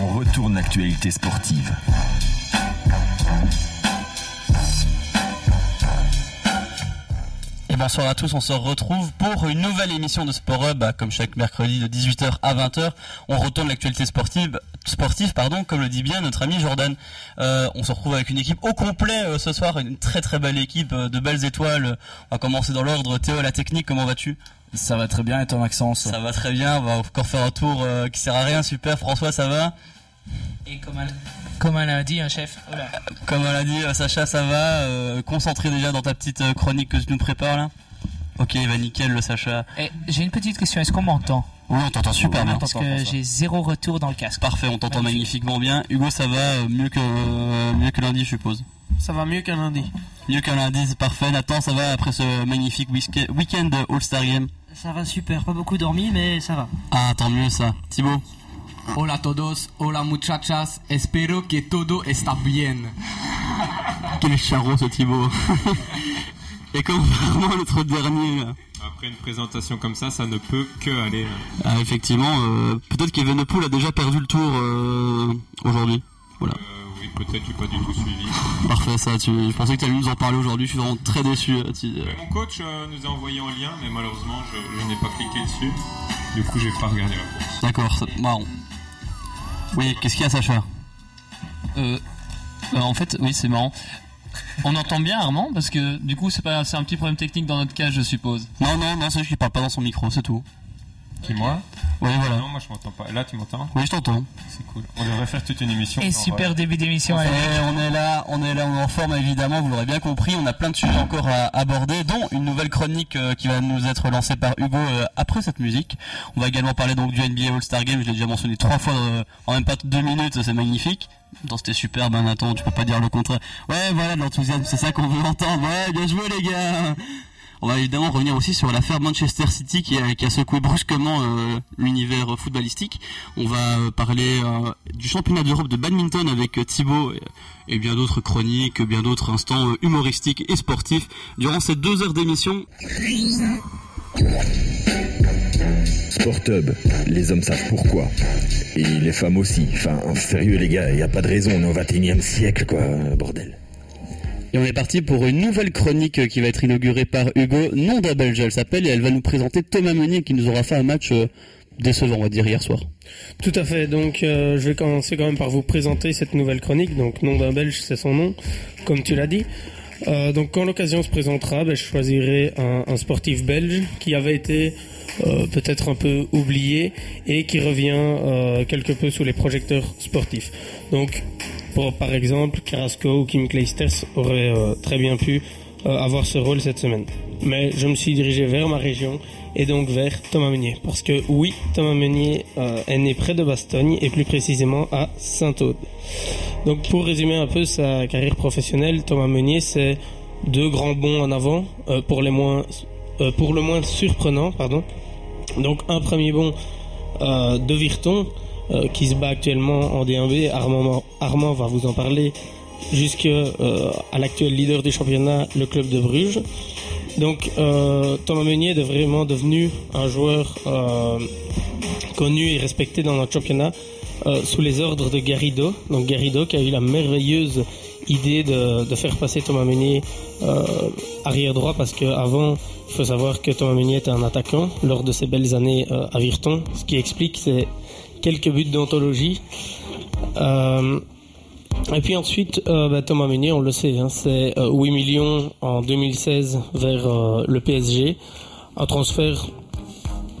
On retourne l'actualité sportive. Et bonsoir à tous, on se retrouve pour une nouvelle émission de Sport Hub, bah, comme chaque mercredi de 18h à 20h. On retourne l'actualité sportive, sportive, pardon, comme le dit bien notre ami Jordan. Euh, on se retrouve avec une équipe au complet euh, ce soir, une très très belle équipe, euh, de belles étoiles. On va commencer dans l'ordre. Théo, la technique, comment vas-tu? Ça va très bien et toi Maxence? Ça va très bien, on va encore faire un tour euh, qui sert à rien, super. François, ça va? Et comme elle, comme elle a dit, un chef. Oh là. Comme on l'a dit, euh, Sacha, ça va euh, Concentré déjà dans ta petite chronique que tu nous prépares là Ok, va nickel le Sacha. Et j'ai une petite question, est-ce qu'on m'entend? Oui, on t'entend super bien. Parce que j'ai zéro retour dans le casque. Parfait, on t'entend magnifiquement bien. Hugo, ça va euh, mieux que euh, mieux que lundi, je suppose. Ça va mieux qu'un lundi. Mieux qu'un lundi, c'est parfait. Nathan, ça va après ce magnifique week- week-end All-Star Game? Ça va super, pas beaucoup dormi, mais ça va. Ah, tant mieux ça. Thibaut? Hola todos, hola muchachas, espero que todo está bien. Quel charron ce Thibaut Et comme vraiment notre dernier là. Après une présentation comme ça, ça ne peut que aller. Ah, effectivement, euh, peut-être qu'Evenepoel a déjà perdu le tour euh, aujourd'hui. Voilà. Euh, oui, peut-être, j'ai pas du tout suivi. Parfait ça, tu, je pensais que tu allais nous en parler aujourd'hui, je suis vraiment très déçu. euh, tu- euh. Mon coach euh, nous a envoyé en lien, mais malheureusement, je, je n'ai pas cliqué dessus. Du coup, j'ai pas regardé la course. D'accord, c'est marrant. Oui, qu'est-ce qu'il y a Sacha? Euh, euh, en fait, oui, c'est marrant. On entend bien Armand parce que du coup, c'est pas, c'est un petit problème technique dans notre cage, je suppose. Non, non, non, c'est juste qu'il parle pas dans son micro, c'est tout. Qui, moi Oui, voilà. Non, moi je m'entends pas. Là, tu m'entends Oui, je t'entends. C'est cool. On devrait faire toute une émission. Et super euh, début d'émission. On est là, on est là, on est en forme évidemment, vous l'aurez bien compris. On a plein de sujets encore à aborder, dont une nouvelle chronique euh, qui va nous être lancée par Hugo euh, après cette musique. On va également parler donc du NBA All-Star Game. Je l'ai déjà mentionné trois fois euh, en même pas deux minutes, c'est magnifique. Dans c'était super, ben Nathan, tu peux pas dire le contraire. Ouais, voilà, l'enthousiasme, c'est ça qu'on veut entendre. Ouais, bien joué les gars. On va évidemment revenir aussi sur l'affaire Manchester City qui a, secoué brusquement euh, l'univers footballistique. On va euh, parler euh, du championnat d'Europe de badminton avec Thibaut et, bien d'autres chroniques, bien d'autres instants humoristiques et sportifs durant ces deux heures d'émission. Sportub, les hommes savent pourquoi. Et les femmes aussi. Enfin, sérieux les gars, y a pas de raison, on est au 21 e siècle quoi, bordel. Et on est parti pour une nouvelle chronique qui va être inaugurée par Hugo. Nonda Belge, elle s'appelle, et elle va nous présenter Thomas Meunier qui nous aura fait un match euh, décevant, on va dire, hier soir. Tout à fait. Donc, euh, je vais commencer quand même par vous présenter cette nouvelle chronique. Donc, nom d'un Belge, c'est son nom, comme tu l'as dit. Euh, donc, quand l'occasion se présentera, ben, je choisirai un sportif belge qui avait été euh, peut-être un peu oublié et qui revient euh, quelque peu sous les projecteurs sportifs. Donc, par exemple, Carrasco ou Kim Clijsters auraient euh, très bien pu avoir ce rôle cette semaine. Mais je me suis dirigé vers ma région et donc vers Thomas Meunier. Parce que oui, Thomas Meunier est né près de Bastogne et plus précisément à Saint-Aude. Donc pour résumer un peu sa carrière professionnelle, Thomas Meunier c'est deux grands bonds en avant pour pour le moins surprenant, pardon. Donc un premier bond euh, de Virton euh, qui se bat actuellement en D1B. Armand, va vous en parler jusqu'à à l'actuel leader du championnat, le club de Bruges. Donc euh, Thomas Meunier est vraiment devenu un joueur euh, connu et respecté dans notre championnat euh, sous les ordres de Garrido. Donc Garrido qui a eu la merveilleuse idée de, de faire passer Thomas Meunier euh, arrière droit parce qu'avant il faut savoir que Thomas Meunier était un attaquant lors de ses belles années euh, à Virton, ce qui explique c'est quelques buts d'anthologie. Euh, et puis ensuite, euh, bah, Thomas Meunier, on le sait, hein, c'est euh, 8 millions en 2016 vers euh, le PSG, un transfert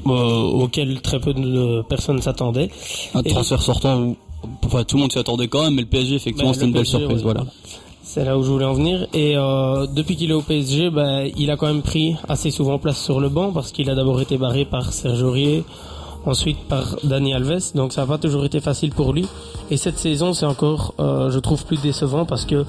auquel très peu de personnes s'attendaient. Un Et transfert sortant où enfin, tout le monde s'y attendait quand même, mais le PSG, effectivement, Bah, c'était une belle surprise. ouais, voilà. C'est là où je voulais en venir. Et euh, depuis qu'il est au PSG, bah, il a quand même pris assez souvent place sur le banc parce qu'il a d'abord été barré par Serge Aurier, ensuite par Dani Alves. Donc ça n'a pas toujours été facile pour lui. Et cette saison, c'est encore, euh, je trouve, plus décevant parce que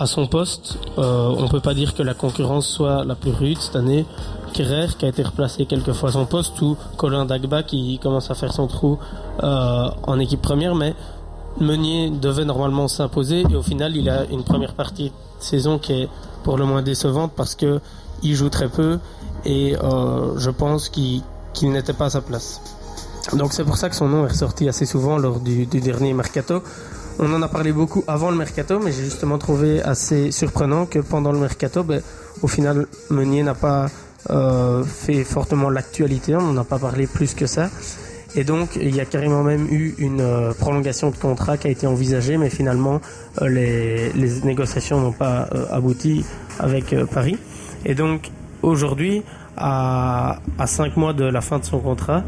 à son poste, euh, on peut pas dire que la concurrence soit la plus rude cette année. Kerrer qui a été replacé quelques fois à son poste ou Colin Dagba qui commence à faire son trou euh, en équipe première, mais Meunier devait normalement s'imposer et au final il a une première partie de saison qui est pour le moins décevante parce que il joue très peu et euh, je pense qu'il n'était pas à sa place. Donc c'est pour ça que son nom est ressorti assez souvent lors du, du dernier mercato. On en a parlé beaucoup avant le mercato, mais j'ai justement trouvé assez surprenant que pendant le mercato, ben, au final, Meunier n'a pas euh, fait fortement l'actualité, on n'en a pas parlé plus que ça. Et donc, il y a carrément même eu une euh, prolongation de contrat qui a été envisagée, mais finalement, euh, les, les négociations n'ont pas euh, abouti avec Paris. Et donc, aujourd'hui, à, à cinq mois de la fin de son contrat,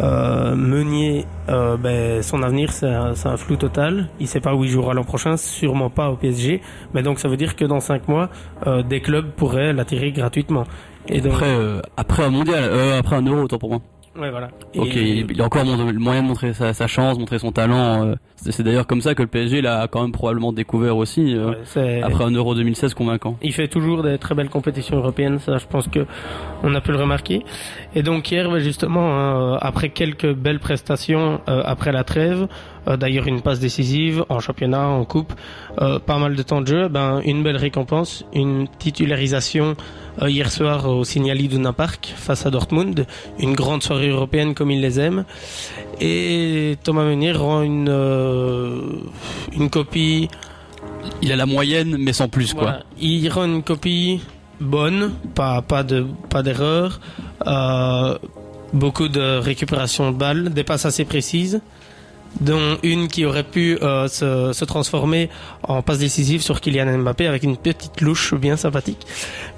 euh, Meunier, euh, ben, son avenir, c'est un, un flou total. Il sait pas où il jouera l'an prochain, sûrement pas au PSG. Mais donc, ça veut dire que dans cinq mois, euh, des clubs pourraient l'attirer gratuitement. Et donc, Après, après un mondial, après un euro, autant pour moi. Ouais, voilà. Ok, Et- il il a encore le moyen de montrer sa, sa chance, montrer son talent. euh, c'est d'ailleurs comme ça que le PSG l'a quand même probablement découvert aussi, euh, ouais, après un Euro 2016 convaincant. Il fait toujours des très belles compétitions européennes, ça je pense que on a pu le remarquer. Et donc hier, ben, justement, hein, après quelques belles prestations euh, après la trêve, euh, d'ailleurs une passe décisive en championnat, en coupe, euh, pas mal de temps de jeu, ben une belle récompense, une titularisation euh, hier soir au Signal Iduna Park face à Dortmund, une grande soirée européenne comme il les aime. Et Thomas Meunier rend une une copie. Il a la moyenne, mais sans plus, quoi. Il rend une copie bonne, pas pas de pas d'erreur, euh, beaucoup de récupération de balles, des passes assez précises, dont une qui aurait pu euh, se, transformer en passe décisive sur Kylian Mbappé avec une petite louche bien sympathique.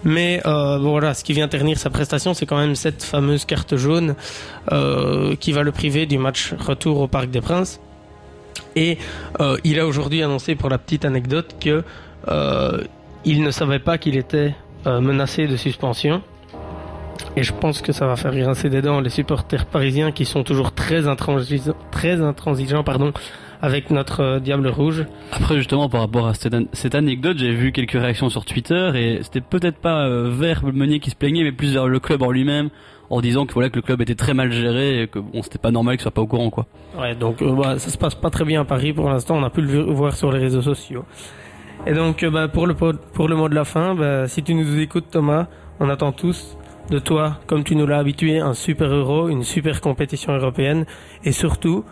Mais euh, voilà, ce qui vient ternir sa prestation, c'est quand même cette fameuse carte jaune euh, qui va le priver du match retour au Parc des Princes. Et il a aujourd'hui annoncé, pour la petite anecdote, que il ne savait pas qu'il était menacé de suspension. Et je pense que ça va faire grincer des dents les supporters parisiens qui sont toujours très intransigeants, très intransigeants pardon, avec notre euh, Diable Rouge. Après, justement, par rapport à cette, an- cette anecdote, j'ai vu quelques réactions sur Twitter et c'était peut-être pas euh, vers Meunier qui se plaignait, mais plus vers le club en lui-même, en disant que voilà que le club était très mal géré et que bon, c'était pas normal qu'il soit pas au courant, quoi. Ouais, donc euh, bah, ça se passe pas très bien à Paris pour l'instant, on a pu le voir sur les réseaux sociaux. Et donc euh, bah, pour, le, po- pour le mot de la fin, bah, si tu nous écoutes Thomas, on attend tous de toi, comme tu nous l'as habitué, un super euro, une super compétition européenne. Et surtout,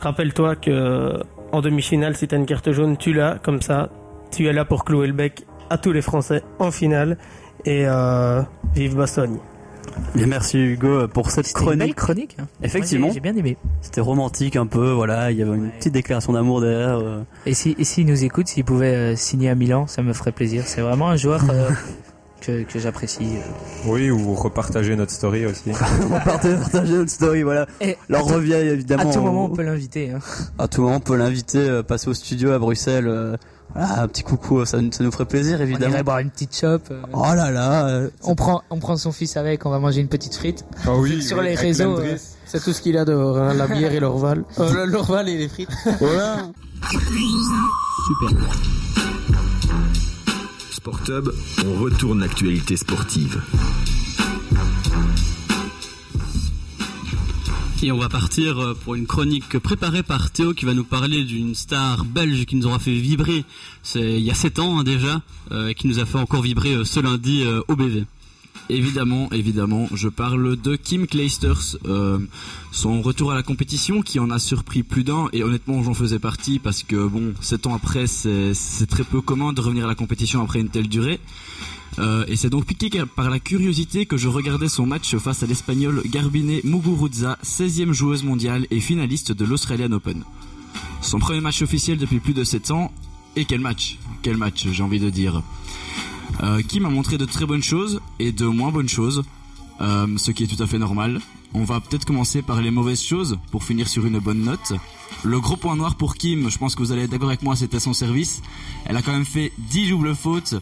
rappelle-toi que en demi-finale, si tu as une carte jaune, tu l'as, comme ça, tu es là pour clouer le bec à tous les Français en finale. Et euh, vive Bastogne. Et merci Hugo pour cette une belle chronique. chronique. hein. Effectivement, J'ai bien aimé. c'était romantique un peu, voilà, il y avait une petite déclaration d'amour derrière. euh. Et si, et s'il nous écoute, s'il pouvait euh, signer à Milan, ça me ferait plaisir. C'est vraiment un joueur euh, que, que j'apprécie. Oui, ou repartager notre story aussi. On partait partager notre story, voilà. Et on tout- revient évidemment. À tout moment, au- on peut l'inviter. hein. À tout moment, on peut l'inviter, euh, passer au studio à Bruxelles. euh, voilà, un petit coucou, ça, ça nous ferait plaisir, On évidemment. irait boire une petite chope. euh, Oh là là, euh, on prend, on prend son fils avec. On va manger une petite frite. Ah oui, Sur oui, les réseaux, euh, C'est tout ce qu'il a dehors, hein, la bière et l'orval. Euh, l'orval et les frites. voilà. On retourne l'actualité sportive. Et on va partir euh, pour une chronique préparée par Théo qui va nous parler d'une star belge qui nous aura fait vibrer il y a 7 ans hein, déjà, euh, et qui nous a fait encore vibrer euh, ce lundi au BV. Évidemment, évidemment, je parle de Kim Clijsters, euh, son retour à la compétition qui en a surpris plus d'un et honnêtement j'en faisais partie parce que bon, sept ans après c'est c'est très peu commun de revenir à la compétition après une telle durée. Euh, et c'est donc piqué par la curiosité que je regardais son match face à l'espagnol Garbine Muguruza, 16e joueuse mondiale et finaliste de l'Australian Open. Son premier match officiel depuis plus de 7 ans, et quel match? Quel match, j'ai envie de dire? Euh, Kim a montré de très bonnes choses et de moins bonnes choses, euh, ce qui est tout à fait normal. On va peut-être commencer par les mauvaises choses pour finir sur une bonne note. Le gros point noir pour Kim, je pense que vous allez être d'accord avec moi, c'était son service. Elle a quand même fait 10 doubles fautes.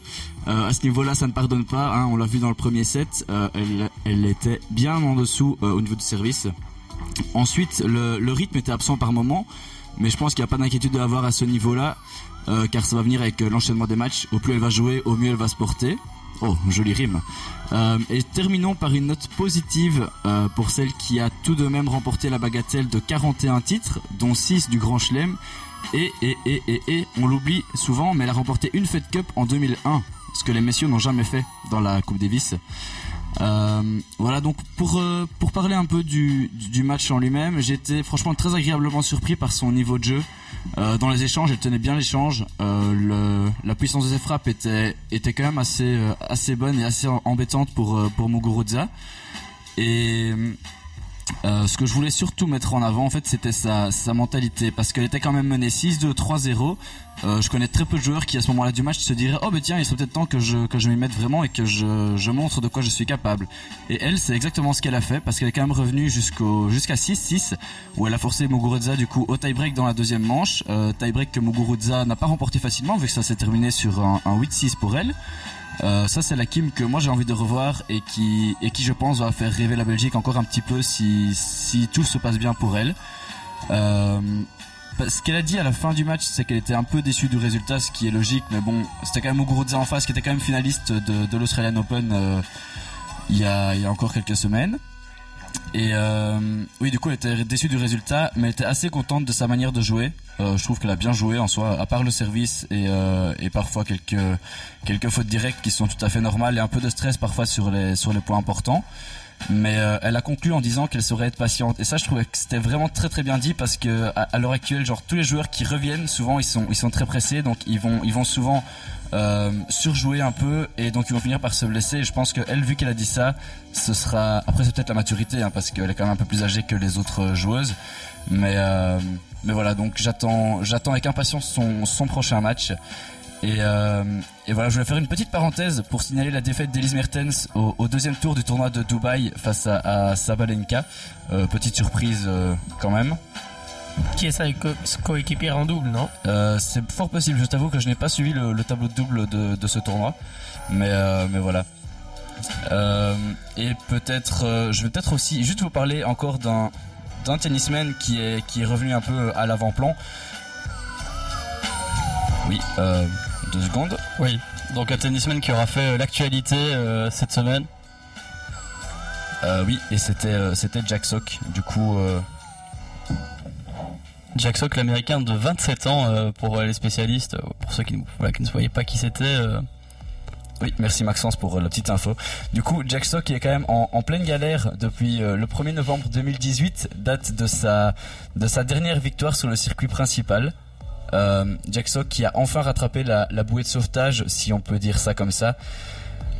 Euh, à ce niveau-là, ça ne pardonne pas. hein, on l'a vu dans le premier set. Euh, elle, elle était bien en dessous euh, au niveau du service. Ensuite, le, le rythme était absent par moment, mais je pense qu'il n'y a pas d'inquiétude à avoir à ce niveau-là, euh, car ça va venir avec euh, l'enchaînement des matchs. Au plus elle va jouer, au mieux elle va se porter. Oh, jolie rime. Euh, et terminons par une note positive euh, pour celle qui a tout de même remporté la bagatelle de 41 titres, dont 6 du Grand Chelem. Et, et, et, et, et, on l'oublie souvent, mais elle a remporté une Fed Cup en 2001, ce que les messieurs n'ont jamais fait dans la Coupe Davis. Euh, voilà donc pour euh, pour parler un peu du, match en lui-même, j'étais franchement très agréablement surpris par son niveau de jeu. Euh, dans les échanges, elle tenait bien l'échange. La puissance de ses frappes était était quand même assez bonne et assez embêtante pour pour Muguruza. Et euh, ce que je voulais surtout mettre en avant, en fait, c'était sa, mentalité, parce qu'elle était quand même menée 6-2, 3-0. Euh, je connais très peu de joueurs qui, à ce moment-là du match, se diraient, oh bah tiens, il serait peut-être temps que je que je m'y mette vraiment et que je, montre de quoi je suis capable. Et elle, c'est exactement ce qu'elle a fait, parce qu'elle est quand même revenue jusqu'à 6-6, où elle a forcé Muguruza du coup au tie-break dans la deuxième manche. Euh, tie-break que Muguruza n'a pas remporté facilement, vu que ça s'est terminé sur un, un 8-6 pour elle. Euh, ça c'est la Kim que moi j'ai envie de revoir et qui je pense va faire rêver la Belgique encore un petit peu si tout se passe bien pour elle. Euh, ce qu'elle a dit à la fin du match, c'est qu'elle était un peu déçue du résultat, ce qui est logique, mais bon, c'était quand même Muguruza en face, qui était quand même finaliste de, l'Australian Open euh, il y a encore quelques semaines. Et euh, oui, du coup, elle était déçue du résultat, mais elle était assez contente de sa manière de jouer. Euh, je trouve qu'elle a bien joué en soi, à part le service et, euh, et parfois quelques quelques fautes directes qui sont tout à fait normales et un peu de stress parfois sur les sur les points importants. Mais euh, elle a conclu en disant qu'elle saurait être patiente. Et ça, je trouvais que c'était vraiment très très bien dit parce que à, l'heure actuelle, genre tous les joueurs qui reviennent, souvent ils sont ils sont très pressés, donc ils vont ils vont souvent euh, surjouer un peu et donc ils vont finir par se blesser. Et je pense qu'elle, vu qu'elle a dit ça, ce sera après c'est peut-être la maturité hein, parce qu'elle est quand même un peu plus âgée que les autres joueuses. Mais euh, mais voilà, donc j'attends j'attends avec impatience son son prochain match. Et, euh, et voilà, je voulais faire une petite parenthèse pour signaler la défaite d'Elise Mertens au, au, deuxième tour du tournoi de Dubaï face à, à Sabalenka. Euh, petite surprise euh, quand même. Qui est sa coéquipière en double, non? Euh, C'est fort possible. Je t'avoue que je n'ai pas suivi le, le, tableau de double de, de ce tournoi, mais mais voilà. Et peut-être, je vais peut-être aussi juste vous parler encore d'un d'un tennisman qui est qui est revenu un peu à l'avant-plan. Oui, euh, deux secondes. Oui, donc un tennisman qui aura fait l'actualité euh, cette semaine. Euh, oui, et c'était euh, c'était Jack Sock. Du coup, euh, Jack Sock, l'américain de 27 ans, euh, pour les spécialistes, pour ceux qui, voilà, qui ne voyaient pas qui c'était. euh. Oui, merci Maxence pour euh, la petite info. Du coup, Jack Sock est quand même en, en pleine galère depuis euh, le 1er novembre 2018, date de sa de sa dernière victoire sur le circuit principal. Euh, Jack Sock qui a enfin rattrapé la, bouée de sauvetage, si on peut dire ça comme ça.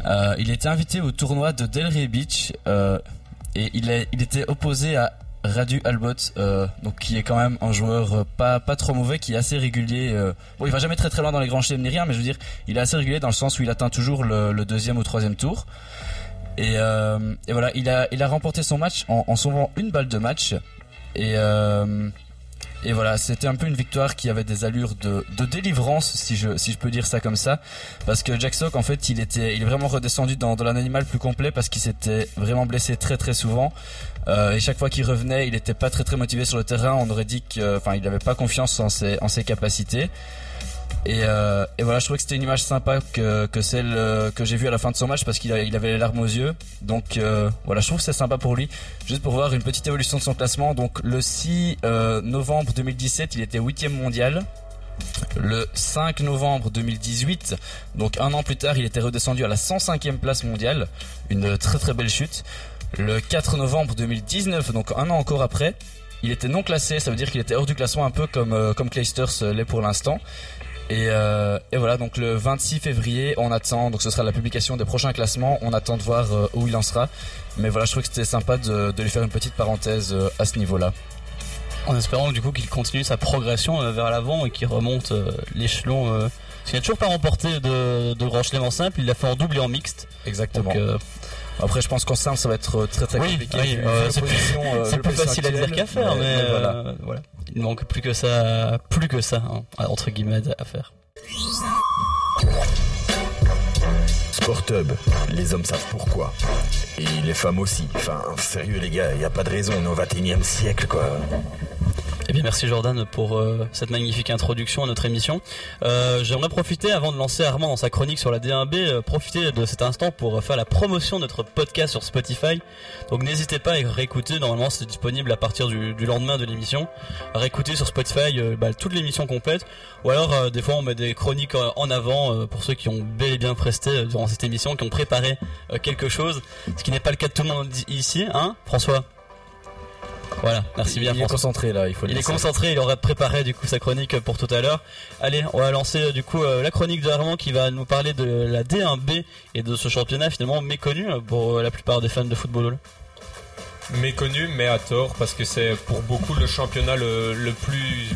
Euh, il était invité au tournoi de Delray Beach euh, et il, était opposé à Radu Albot, euh, donc qui est quand même un joueur pas pas trop mauvais, qui est assez régulier. Bon, il va jamais très très loin dans les grands chelems ni rien, mais je veux dire, il est assez régulier dans le sens où il atteint toujours le, deuxième ou troisième tour. Et, voilà, il a il a remporté son match en, sauvant une balle de match. Et et voilà, c'était un peu une victoire qui avait des allures de, délivrance, si je, peux dire ça comme ça. Parce que Jack Sock, en fait, il était, il est vraiment redescendu dans, dans l'animal plus complet parce qu'il s'était vraiment blessé très très souvent. Euh, et chaque fois qu'il revenait, il était pas très très motivé sur le terrain. On aurait dit que, enfin, il avait pas confiance en ses capacités. Et, euh, et voilà, je trouvais que c'était une image sympa que, que celle euh, que j'ai vue à la fin de son match parce qu'il il avait les larmes aux yeux. Donc euh, voilà, je trouve que c'est sympa pour lui. Juste pour voir une petite évolution de son classement. Donc le 6 euh, novembre 2017, il était 8 mondial. Le 5 novembre 2018, donc un an plus tard, il était redescendu à la 105e place mondiale. Une très très belle chute. Le 4 novembre 2019, donc un an encore après, il était non classé, ça veut dire qu'il était hors du classement un peu comme, euh, comme Clijsters l'est pour l'instant. Et, euh, et, voilà, donc le 26 février, on attend, donc ce sera la publication des prochains classements, on attend de voir euh, où il en sera. Mais voilà, je trouve que c'était sympa de, de, lui faire une petite parenthèse euh, à ce niveau-là. En espérant du coup qu'il continue sa progression euh, vers l'avant et qu'il remonte euh, l'échelon. parce qu'il n'a toujours pas remporté de, de grand chelem en simple, il l'a fait en double et en mixte. Exactement. Donc, après, je pense qu'en simple, ça va être très très oui, compliqué. Oui, euh, c'est plus, plus facile à dire qu'à faire, mais, mais voilà. voilà. Il manque plus que ça, plus que ça, hein, entre guillemets, à faire. Sport Hub, les hommes savent pourquoi. Et les femmes aussi. Enfin, sérieux les gars, y a pas de raison, on est au 21 e siècle quoi. Eh bien, merci Jordan pour euh, cette magnifique introduction à notre émission. Euh, J'aimerais profiter, avant de lancer Armand dans sa chronique sur la D1B, euh, profiter de cet instant pour faire la promotion de notre podcast sur Spotify. Donc n'hésitez pas à réécouter, normalement c'est disponible à partir du, du lendemain de l'émission. Réécouter sur Spotify euh, bah, toute l'émission complète. Ou alors euh, des fois on met des chroniques euh, en avant pour ceux qui ont bel et bien presté durant cette émission, qui ont préparé quelque chose. Ce qui n'est pas le cas de tout le monde ici, hein François? Voilà, merci bien Il est concentré là, il faut le Il est concentré, il aurait préparé du coup sa chronique pour tout à l'heure. Allez, on va lancer euh, du coup euh, la chronique de Armand qui va nous parler de la D1B et de ce championnat finalement méconnu euh, pour la plupart des fans de football. méconnu mais à tort parce que c'est pour beaucoup le championnat le, le plus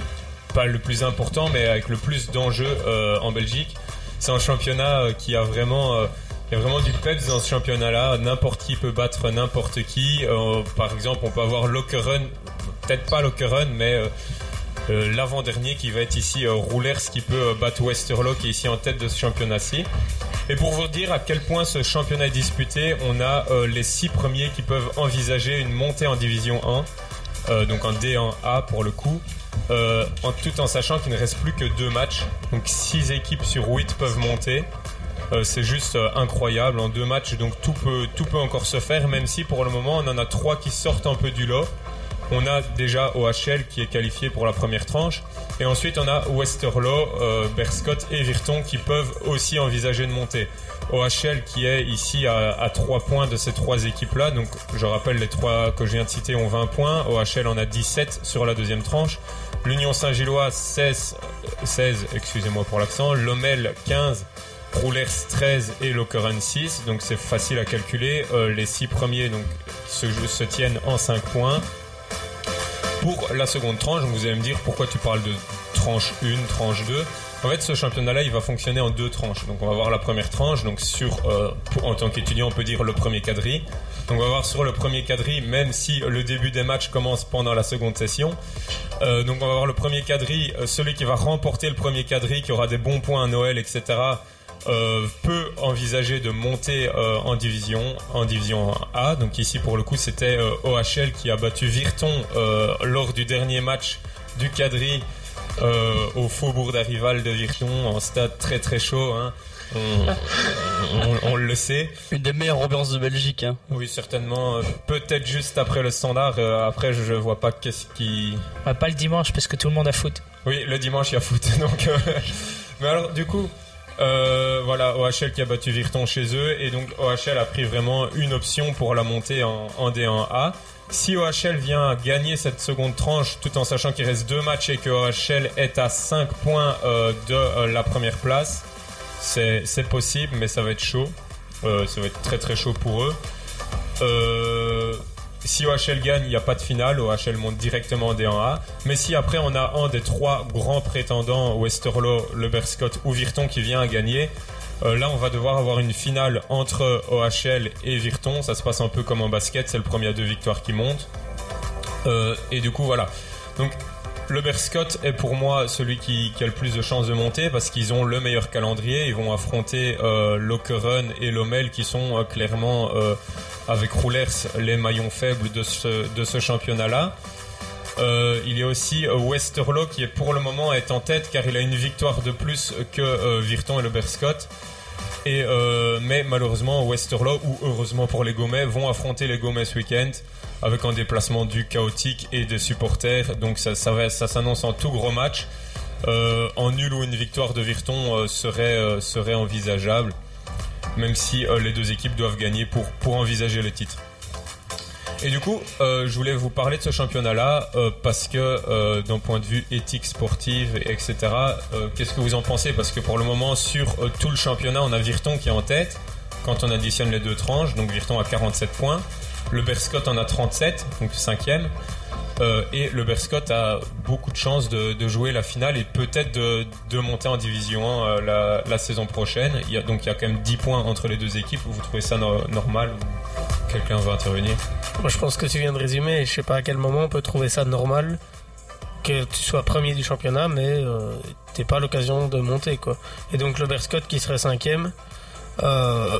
pas le plus important mais avec le plus d'enjeux euh, en Belgique c'est un championnat euh, qui a vraiment euh, il y a vraiment du peps dans ce championnat-là. N'importe qui peut battre n'importe qui. Euh, par exemple, on peut avoir Lokeren, peut-être pas Lokeren, mais euh, euh, l'avant-dernier qui va être ici Roulers qui peut battre Westerlo qui est ici en tête de ce championnat-ci. Et pour vous dire à quel point ce championnat est disputé, on a les six premiers qui peuvent envisager une montée en division 1, euh, donc en D1A pour le coup, tout en sachant qu'il ne reste plus que deux matchs. Donc six équipes sur 8 peuvent monter. Euh, c'est juste euh, incroyable en deux matchs, donc tout peut, tout peut encore se faire, même si pour le moment on en a trois qui sortent un peu du lot. On a déjà OHL qui est qualifié pour la première tranche. Et ensuite, on a Westerlo, euh, Berscott et Virton qui peuvent aussi envisager de monter. OHL qui est ici à, à 3 points de ces trois équipes-là. Donc, je rappelle, les trois que je viens de citer ont 20 points. OHL en a 17 sur la deuxième tranche. L'Union Saint-Gillois 16, euh, 16 excusez-moi pour l'accent. Lomel 15. Roulers 13 et Lokeren 6, donc c'est facile à calculer. Euh, les 6 premiers donc, se, se tiennent en 5 points. Pour la seconde tranche, vous allez me dire pourquoi tu parles de tranche 1, tranche 2. En fait, ce championnat-là, il va fonctionner en deux tranches. Donc, on va voir la première tranche. Donc, euh, en tant qu'étudiant, on peut dire le premier quadri. Donc, on va voir sur le premier quadri, même si le début des matchs commence pendant la seconde session. Euh, donc, on va voir le premier quadri. celui qui va remporter le premier quadri, qui aura des bons points à Noël, etc., euh, peut envisager de monter euh, en division en division A. Donc ici pour le coup c'était euh, OHL qui a battu Virton euh, lors du dernier match du quadri euh, au faubourg d'Arival de Virton en stade très très chaud. hein. On, on- on le sait. Une des meilleures ambiances de Belgique. Hein. Oui certainement. Peut-être juste après le standard. après je, vois pas qu'est-ce qui. Ouais, pas le dimanche parce que tout le monde a foot. Oui, le dimanche, il y a foot. Donc, euh, Mais alors, du coup, euh, voilà, OHL qui a battu Virton chez eux. Et donc, OHL a pris vraiment une option pour la montée en, en D1A. Si OHL vient gagner cette seconde tranche, tout en sachant qu'il reste deux matchs et que OHL est à 5 points euh, de euh, la première place, c'est possible, mais ça va être chaud. Ça va être très très chaud pour eux. Euh, si OHL gagne, il n'y a pas de finale. OHL monte directement en D1A. Mais si après on a un des trois grands prétendants, Westerlo, Le Berscott ou Virton, qui vient à gagner, euh, là on va devoir avoir une finale entre OHL et Virton. Ça se passe un peu comme en basket, c'est le premier à deux victoires qui monte. Euh, et du coup voilà. Donc le Berscott est pour moi celui qui, a le plus de chances de monter parce qu'ils ont le meilleur calendrier. Ils vont affronter euh, et Lomel qui sont euh, clairement euh, avec Roulers les maillons faibles de ce, championnat-là. Euh, il y a aussi Westerlo qui est pour le moment est en tête car il a une victoire de plus que Virton et le Berscott. Et mais malheureusement Westerlo ou heureusement pour les Gomais vont affronter les Gomais ce week-end avec un déplacement du chaotique et des supporters. Donc ça, ça, s'annonce en tout gros match. Euh, en nul ou une victoire de Virton euh, serait, euh, serait envisageable, même si euh, les deux équipes doivent gagner pour, envisager le titre. Et du coup, je voulais vous parler de ce championnat-là parce que d'un point de vue éthique sportive, etc., qu'est-ce que vous en pensez? Parce que pour le moment, sur tout le championnat, on a Virton qui est en tête quand on additionne les deux tranches. Donc Virton a 47 points. Le Berscott en a 37, donc cinquième. Euh, et le Berscott a beaucoup de chances de, jouer la finale et peut-être de, monter en division 1 euh, la, saison prochaine. Donc il y a quand même 10 points entre les deux équipes. Vous trouvez ça no- normal Quelqu'un veut intervenir? Moi, je pense que tu viens de résumer. Je sais pas à quel moment on peut trouver ça normal que tu sois premier du championnat, mais euh, t'es pas l'occasion de monter, quoi. Et donc le Berscott qui serait cinquième euh,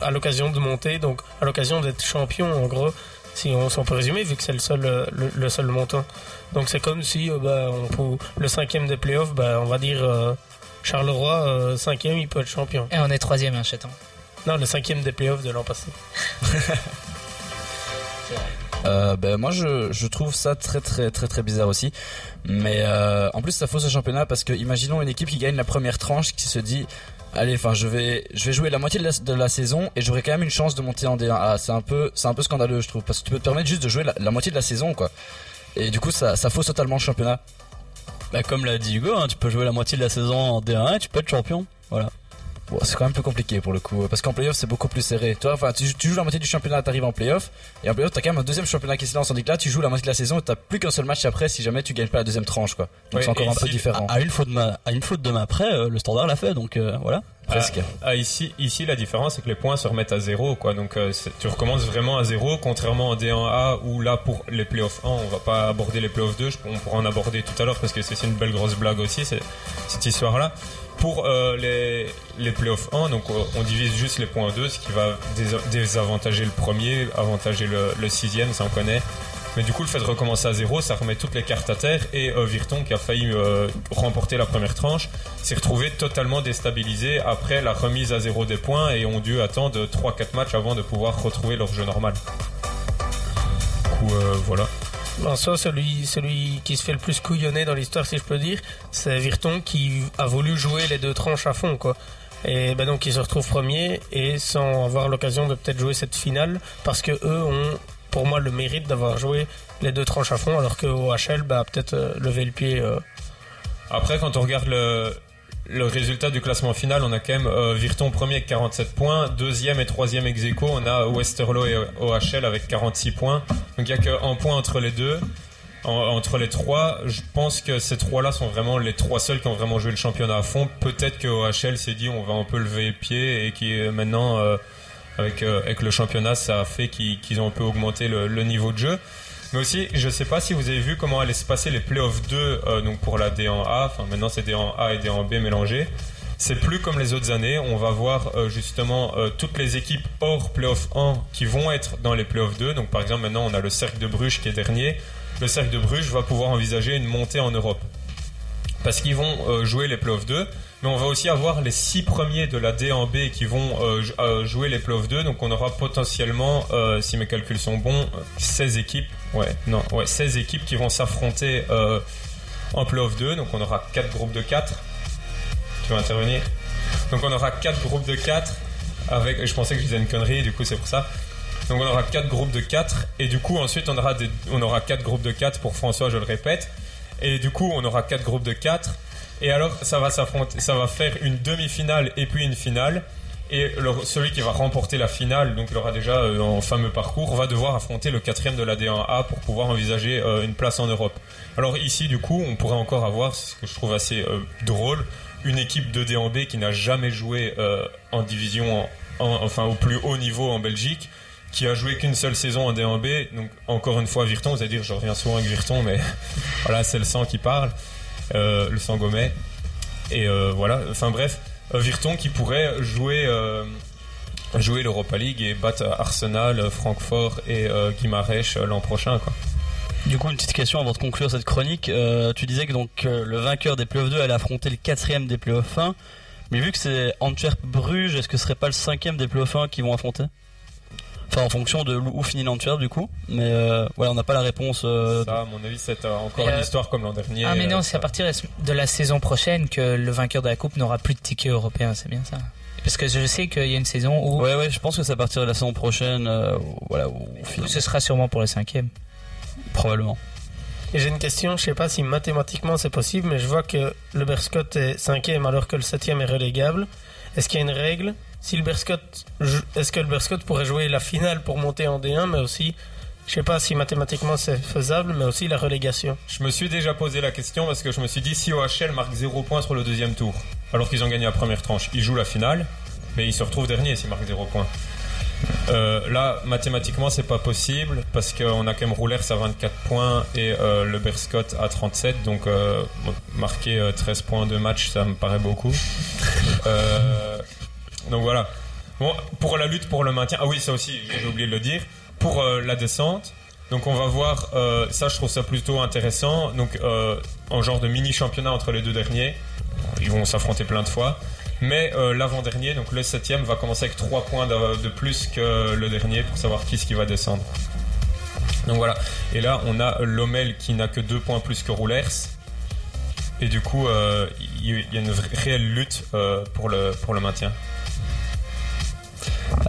à l'occasion de monter, donc à l'occasion d'être champion, en gros, si on, si on peut résumer, vu que c'est le seul, euh, le, le seul montant. Donc c'est comme si euh, bah, on peut- le cinquième des playoffs, bah, on va dire euh, Charleroi, euh, cinquième, il peut être champion. Et on est troisième, hein. Non, le cinquième des playoffs de l'an passé. Euh, ben moi je, je trouve ça très très très très bizarre aussi. Mais euh, en plus ça fausse le championnat parce que imaginons une équipe qui gagne la première tranche qui se dit allez enfin je vais je vais jouer la moitié de la, saison et j'aurai quand même une chance de monter en D1. Ah, c'est un peu c'est un peu scandaleux je trouve parce que tu peux te permettre juste de jouer la, la moitié de la saison quoi. Et du coup ça ça fausse totalement le championnat. Bah, comme l'a dit Hugo, hein, tu peux jouer la moitié de la saison en D1 et tu peux être champion. Voilà. Bon, c'est quand même plus compliqué pour le coup parce qu'en playoff c'est beaucoup plus serré. Toi enfin tu, tu joues la moitié du championnat t'arrives en playoff et en playoff t'as quand même un deuxième championnat qui se lance tandis que là tu joues la moitié de la saison et t'as plus qu'un seul match après si jamais tu gagnes pas la deuxième tranche quoi. Donc Ouais, c'est encore un peu différent. À, à une faute de ma, à une faute de ma près, euh, le standard l'a fait, donc euh, voilà. Presque. Ah, ah, ici, ici, la différence, c'est que les points se remettent à zéro, quoi. Donc, euh, tu recommences vraiment à zéro, contrairement en D1A où là, pour les playoffs 1, on va pas aborder les playoffs 2. je- On pourra en aborder tout à l'heure parce que c'est une belle grosse blague aussi, cette histoire-là. Pour euh, les, les playoffs 1, donc euh, on divise juste les points 2, ce qui va dés- désavantager le premier, avantager le, sixième, ça on connaît. Mais du coup, le fait de recommencer à zéro, ça remet toutes les cartes à terre. Et euh, Virton, qui a failli remporter la première tranche, s'est retrouvé totalement déstabilisé après la remise à zéro des points et ont dû attendre 3-4 matchs avant de pouvoir retrouver leur jeu normal. Du coup, voilà. En soi, celui, celui qui se fait le plus couillonner dans l'histoire, si je peux dire, c'est Virton qui a voulu jouer les deux tranches à fond, quoi. Et ben donc il se retrouve premier et sans avoir l'occasion de peut-être jouer cette finale parce que eux ont, pour moi, le mérite d'avoir joué les deux tranches à fond, alors que OHL, bah peut-être euh, lever le pied. euh, Après, quand on regarde le, le résultat du classement final, on a quand même euh, Virton premier avec 47 points, deuxième et troisième ex on a Westerlo et OHL avec 46 points. Donc il n'y a qu'un point entre les deux. En- entre les trois, je pense que ces trois-là sont vraiment les trois seuls qui ont vraiment joué le championnat à fond. Peut-être que OHL s'est dit on va un peu lever les pieds et qui est maintenant euh, avec euh, avec le championnat, ça a fait qu'ils ont un peu augmenté le niveau de jeu. Mais aussi, je sais pas si vous avez vu comment allaient se passer les playoffs 2 euh, donc pour la D en A. Enfin, maintenant c'est D en A et D en B mélangés. C'est plus comme les autres années. On va voir euh, justement euh, toutes les équipes hors playoff 1 qui vont être dans les playoffs 2. Donc par exemple, maintenant on a le Cercle de Bruges qui est dernier. Le Cercle de Bruges va pouvoir envisager une montée en Europe. Parce qu'ils vont jouer les playoffs 2. Mais on va aussi avoir les 6 premiers de la D en B qui vont euh, euh, jouer les playoffs 2. Donc on aura potentiellement, euh, si mes calculs sont bons, euh, 16 équipes. Ouais, non, ouais, 16 équipes qui vont s'affronter euh, en playoff 2. Donc on aura 4 groupes de 4. Tu veux intervenir? Donc on aura 4 groupes de 4 avec je pensais que je disais une connerie du coup c'est pour ça. Donc on aura 4 groupes de 4 et du coup ensuite on aura des, on aura 4 groupes de 4 pour François, je le répète. Et du coup on aura 4 groupes de 4 et alors ça va s'affronter ça va faire une demi-finale et puis une finale. Et celui qui va remporter la finale, donc il aura déjà euh, un fameux parcours, va devoir affronter le quatrième de la D1A pour pouvoir envisager euh, une place en Europe. Alors ici, du coup, on pourrait encore avoir, ce que je trouve assez euh, drôle, une équipe de D1B qui n'a jamais joué euh, en division, en- en- enfin au plus haut niveau en Belgique, qui a joué qu'une seule saison en D1B. Donc encore une fois, Virton, vous allez dire, je reviens souvent avec Virton, mais voilà, c'est le sang qui parle, le sang gomet. Et euh, voilà, enfin bref, euh, Virton qui pourrait jouer, euh, l'Europa League et battre Arsenal, euh, Francfort et euh, euh, l'an prochain. Quoi. Du coup, une petite question avant de conclure cette chronique. Euh, tu disais que donc euh, le vainqueur des playoffs 2 allait affronter le quatrième des playoffs 1. Mais vu que c'est Antwerp-Bruges, est-ce que ce serait pas le cinquième des playoffs 1 qu'ils vont affronter? Enfin, en fonction de où finit l'Antwerp, du coup. Mais euh, voilà, on n'a pas la réponse. euh, Ça, à mon avis, c'est euh, encore une euh, histoire comme l'an dernier. Ah mais non, euh, c'est à partir de la saison prochaine que le vainqueur de la coupe n'aura plus de ticket européen, c'est bien ça Parce que je sais qu'il y a une saison où Ouais, ouais, je pense que c'est à partir de la saison prochaine. euh, voilà, où, où- ce sera sûrement pour le cinquième. probablement. Et j'ai une question, je sais pas si mathématiquement c'est possible, mais je vois que le Berscott est cinquième alors que le septième est relégable. Est-ce qu'il y a une règle Si le Berscott, est-ce que le Berscott pourrait jouer la finale pour monter en D1, mais aussi, je sais pas si mathématiquement c'est faisable, mais aussi la relégation. Je me suis déjà posé la question parce que je me suis dit si OHL marque 0 points sur le deuxième tour, alors qu'ils ont gagné la première tranche, ils jouent la finale, mais ils se retrouvent dernier s'ils marquent 0 points. Euh, là, mathématiquement, c'est pas possible parce qu'on a quand même Roulers à 24 points et euh, le Berscott à 37. Donc, euh, marquer euh, 13 points de match, ça me paraît beaucoup. Euh, donc voilà. Pour la lutte pour le maintien, ah oui, ça aussi, j'ai oublié de le dire. pour euh, la descente. Donc on va voir, euh, ça je trouve ça plutôt intéressant. Donc euh, en genre de mini championnat entre les deux derniers, ils vont s'affronter plein de fois. Mais euh, l'avant-dernier, donc le septième, va commencer avec 3 points de, plus que le dernier pour savoir qui ce qui va descendre. Donc voilà. Et là, on a Lommel qui n'a que 2 points plus que Roulers. Et du coup, euh, il y a une réelle lutte euh, pour le maintien.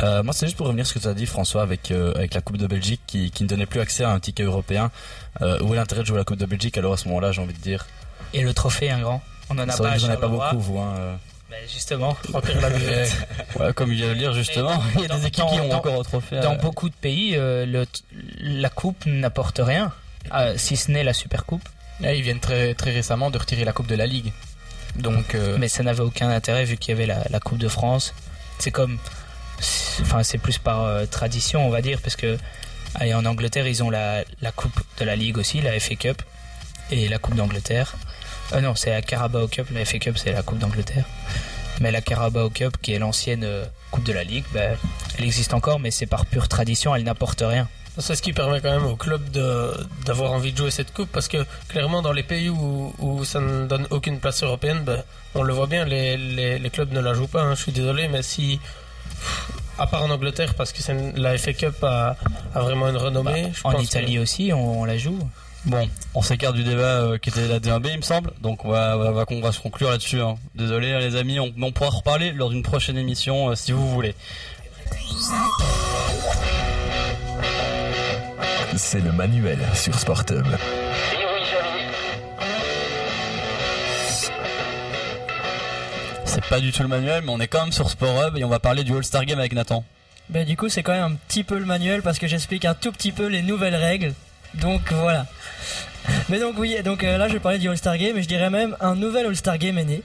Euh, moi, c'est juste pour revenir sur ce que tu as dit, François, avec, euh, avec la Coupe de Belgique qui, qui ne donnait plus accès à un ticket européen. Euh, où est l'intérêt de jouer la Coupe de Belgique alors à ce moment-là, j'ai envie de dire Et le trophée, un grand On en a pas vous en avez pas beaucoup, vous. Hein, euh. Ben, justement, remplir la buvette. Ouais, comme il vient de le dire justement, il y a des équipes qui ont dans- encore un trophée. Dans beaucoup de pays, euh, le, la coupe n'apporte rien, euh, si ce n'est la super coupe. Là, ils viennent très, très récemment de retirer la Coupe de la Ligue. Donc, euh, Mais ça n'avait aucun intérêt vu qu'il y avait la, la Coupe de France. C'est comme. Enfin, c'est plus par euh, tradition, on va dire, parce que. En Angleterre, ils ont la, Coupe de la Ligue aussi, la FA Cup, et la Coupe d'Angleterre. Euh, non, c'est la Carabao Cup, la FA Cup, c'est la Coupe d'Angleterre. Mais la Carabao Cup, qui est l'ancienne euh, Coupe de la Ligue, ben, elle existe encore, mais c'est par pure tradition, elle n'apporte rien. C'est ce qui permet quand même au club d'avoir envie de jouer cette coupe parce que clairement dans les pays où, ça ne donne aucune place européenne, ben, on le voit bien, les clubs ne la jouent pas. hein, je suis désolé, mais si, à part en Angleterre, parce que c'est une- la FA Cup a, a vraiment une renommée. je En pense que- Italie aussi, on, on la joue. Bon, on s'écarte du débat euh, qui était la D1B, il me semble. Donc on va, on va, on va se conclure là-dessus. hein. Désolé hein, les amis, on, on pourra reparler lors d'une prochaine émission euh, si vous voulez. C'est le manuel sur Sportub. C'est pas du tout le manuel, mais on est quand même sur Sport Hub et on va parler du All-Star Game avec Nathan. Ben, du coup, c'est quand même un petit peu le manuel parce que j'explique un tout petit peu les nouvelles règles. Donc voilà. Mais donc oui, donc euh, là je vais parler du All-Star Game et je dirais même un nouvel All-Star Game est né.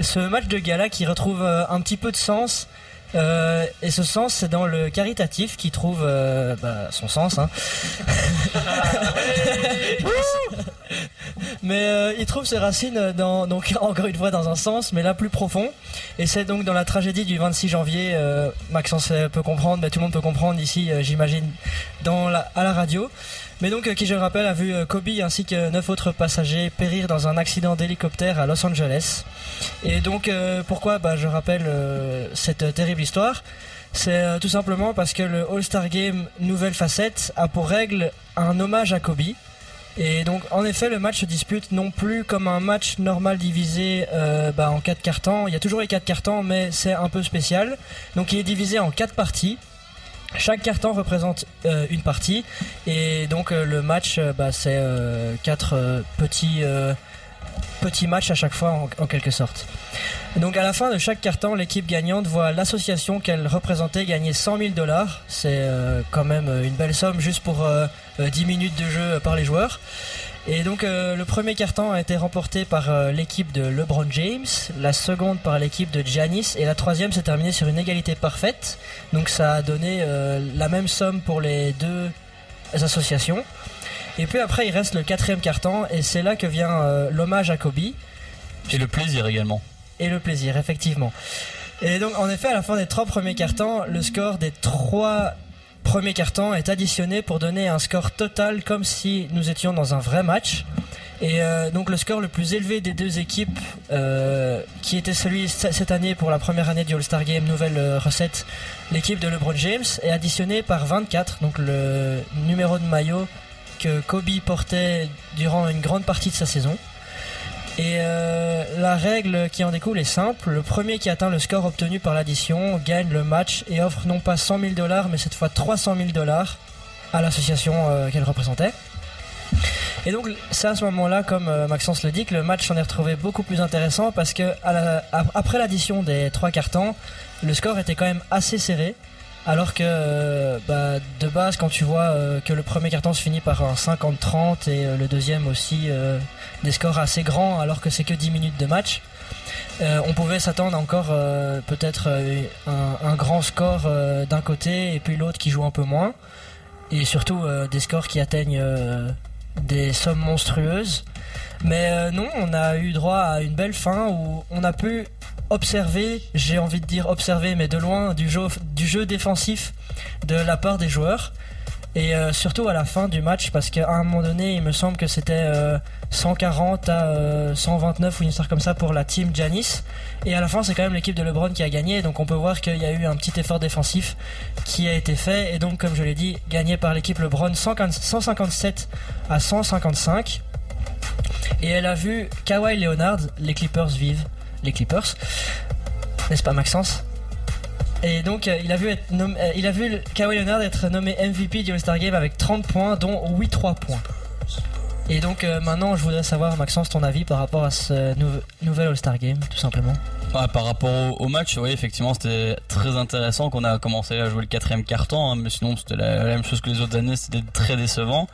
Ce match de gala qui retrouve euh, un petit peu de sens. euh, et ce sens, c'est dans le caritatif qui trouve euh, bah, son sens. Hein. mais euh, il trouve ses racines dans, donc encore une fois dans un sens, mais là plus profond. Et c'est donc dans la tragédie du 26 janvier. euh, Maxence euh, peut comprendre, mais tout le monde peut comprendre ici, euh, j'imagine, à la radio. Mais donc, euh, qui je le rappelle, a vu euh, Kobe ainsi que neuf autres passagers périr dans un accident d'hélicoptère à Los Angeles. Et donc, euh, pourquoi bah, je rappelle euh, cette euh, terrible histoire? C'est euh, tout simplement parce que le All-Star Game Nouvelle Facette a pour règle un hommage à Kobe. Et donc, en effet, le match se dispute non plus comme un match normal divisé euh, bah, en quatre cartons. Il y a toujours les quatre cartons, mais c'est un peu spécial. Donc, il est divisé en quatre parties. Chaque carton représente euh, une partie et donc euh, le match bah, c'est quatre petits petits matchs à chaque fois en, quelque sorte. Donc à la fin de chaque carton, l'équipe gagnante voit l'association qu'elle représentait gagner 100 000 dollars. C'est quand même une belle somme juste pour 10 minutes de jeu par les joueurs. Et donc euh, le premier carton a été remporté par euh, l'équipe de LeBron James, la seconde par l'équipe de Giannis et la troisième s'est terminée sur une égalité parfaite. Donc ça a donné euh, la même somme pour les deux associations. Et puis après il reste le quatrième carton et c'est là que vient euh, l'hommage à Kobe. Et le plaisir également. Et le plaisir, effectivement. Et donc, en effet, à la fin des trois premiers cartons, le score des trois premiers cartons est additionné pour donner un score total comme si nous étions dans un vrai match. Et euh, donc, le score le plus élevé des deux équipes, euh, qui était celui cette année pour la première année du All-Star Game, nouvelle euh, recette, l'équipe de LeBron James, est additionné par 24, donc le numéro de maillot que Kobe portait durant une grande partie de sa saison. Et euh, la règle qui en découle est simple. Le premier qui atteint le score obtenu par l'addition gagne le match et offre non pas 100 000 dollars, mais cette fois 300 000 dollars à l'association euh, qu'elle représentait. Et donc c'est à ce moment-là, comme euh, Maxence le dit, que le match s'en est retrouvé beaucoup plus intéressant parce que après l'addition des trois cartons, le score était quand même assez serré. Alors que bah, de base, quand tu vois que le premier carton se finit par un 50-30 et le deuxième aussi des scores assez grands alors que c'est que 10 minutes de match, euh, on pouvait s'attendre encore euh, peut-être euh, un, grand score d'un côté et puis l'autre qui joue un peu moins. Et surtout des scores qui atteignent des sommes monstrueuses. Mais non, on a eu droit à une belle fin où on a pu observer, j'ai envie de dire observer, mais de loin, du jeu, du jeu défensif de la part des joueurs. Et surtout à la fin du match, parce qu'à un moment donné, il me semble que c'était 140 à euh, 129 ou une histoire comme ça pour la team Janis. Et à la fin, c'est quand même l'équipe de LeBron qui a gagné. Donc on peut voir qu'il y a eu un petit effort défensif qui a été fait. Et donc, comme je l'ai dit, gagné par l'équipe LeBron 150 157 à 155. Et elle a vu Kawhi Leonard, les Clippers vivent, les Clippers, n'est-ce pas Maxence? Et donc euh, il a vu être euh, il a vu Kawhi Leonard être nommé MVP du All-Star Game avec 30 points dont 8 3 points. Et donc euh, maintenant je voudrais savoir Maxence ton avis par rapport à ce nou- nouvel All-Star Game tout simplement. Ouais, par rapport au, match, oui, effectivement, c'était très intéressant qu'on a commencé à jouer le quatrième carton, hein, mais sinon c'était la, même chose que les autres années, c'était très décevant.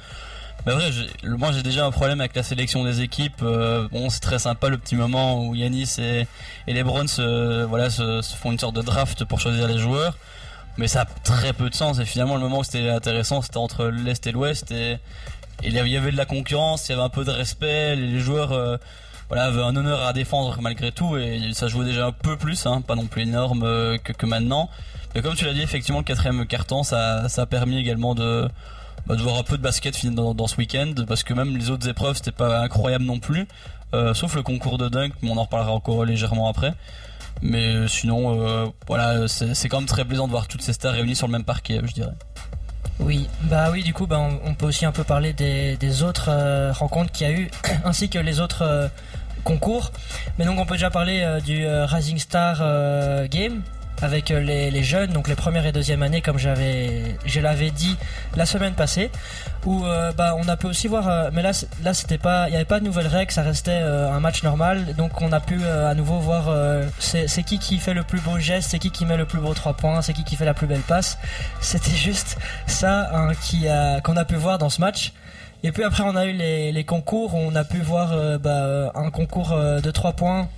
Mais vrai, moi j'ai déjà un problème avec la sélection des équipes. euh, bon, c'est très sympa le petit moment où Yanis et, LeBron se, voilà, se font une sorte de draft pour choisir les joueurs. Mais ça a très peu de sens. Et finalement, le moment où c'était intéressant, c'était entre l'Est et l'Ouest. Et, il y avait- de la concurrence, il y avait un peu de respect. Les, joueurs euh, voilà, avaient un honneur à défendre malgré tout. Et ça jouait déjà un peu plus, hein, pas non plus énorme euh, que, maintenant. Mais comme tu l'as dit, effectivement, le quatrième carton, ça, a permis également de, bah, de voir un peu de basket finir dans, ce week-end. Parce que même les autres épreuves, c'était pas incroyable non plus. Euh, sauf le concours de dunk, mais on en reparlera encore légèrement après. Mais sinon, voilà, c'est quand même très plaisant de voir toutes ces stars réunies sur le même parquet, je dirais. Oui, bah oui, du coup, bah, on, peut aussi un peu parler des, autres euh, rencontres qu'il y a eu, ainsi que les autres euh, concours. Mais donc, on peut déjà parler euh, du Rising Star Game avec euh, les, jeunes, donc les premières et deuxième années, comme j'avais, je l'avais dit la semaine passée, où euh, bah on a pu aussi voir, euh, mais là, là c'était pas, il n'y avait pas de nouvelles règles, ça restait un match normal, donc on a pu à nouveau voir c'est qui qui fait le plus beau geste, c'est qui qui met le plus beau trois points, c'est qui qui fait la plus belle passe. C'était juste ça hein, qu'on a pu voir dans ce match. Et puis après on a eu les, les concours, on a pu voir bah, un concours de 3 points.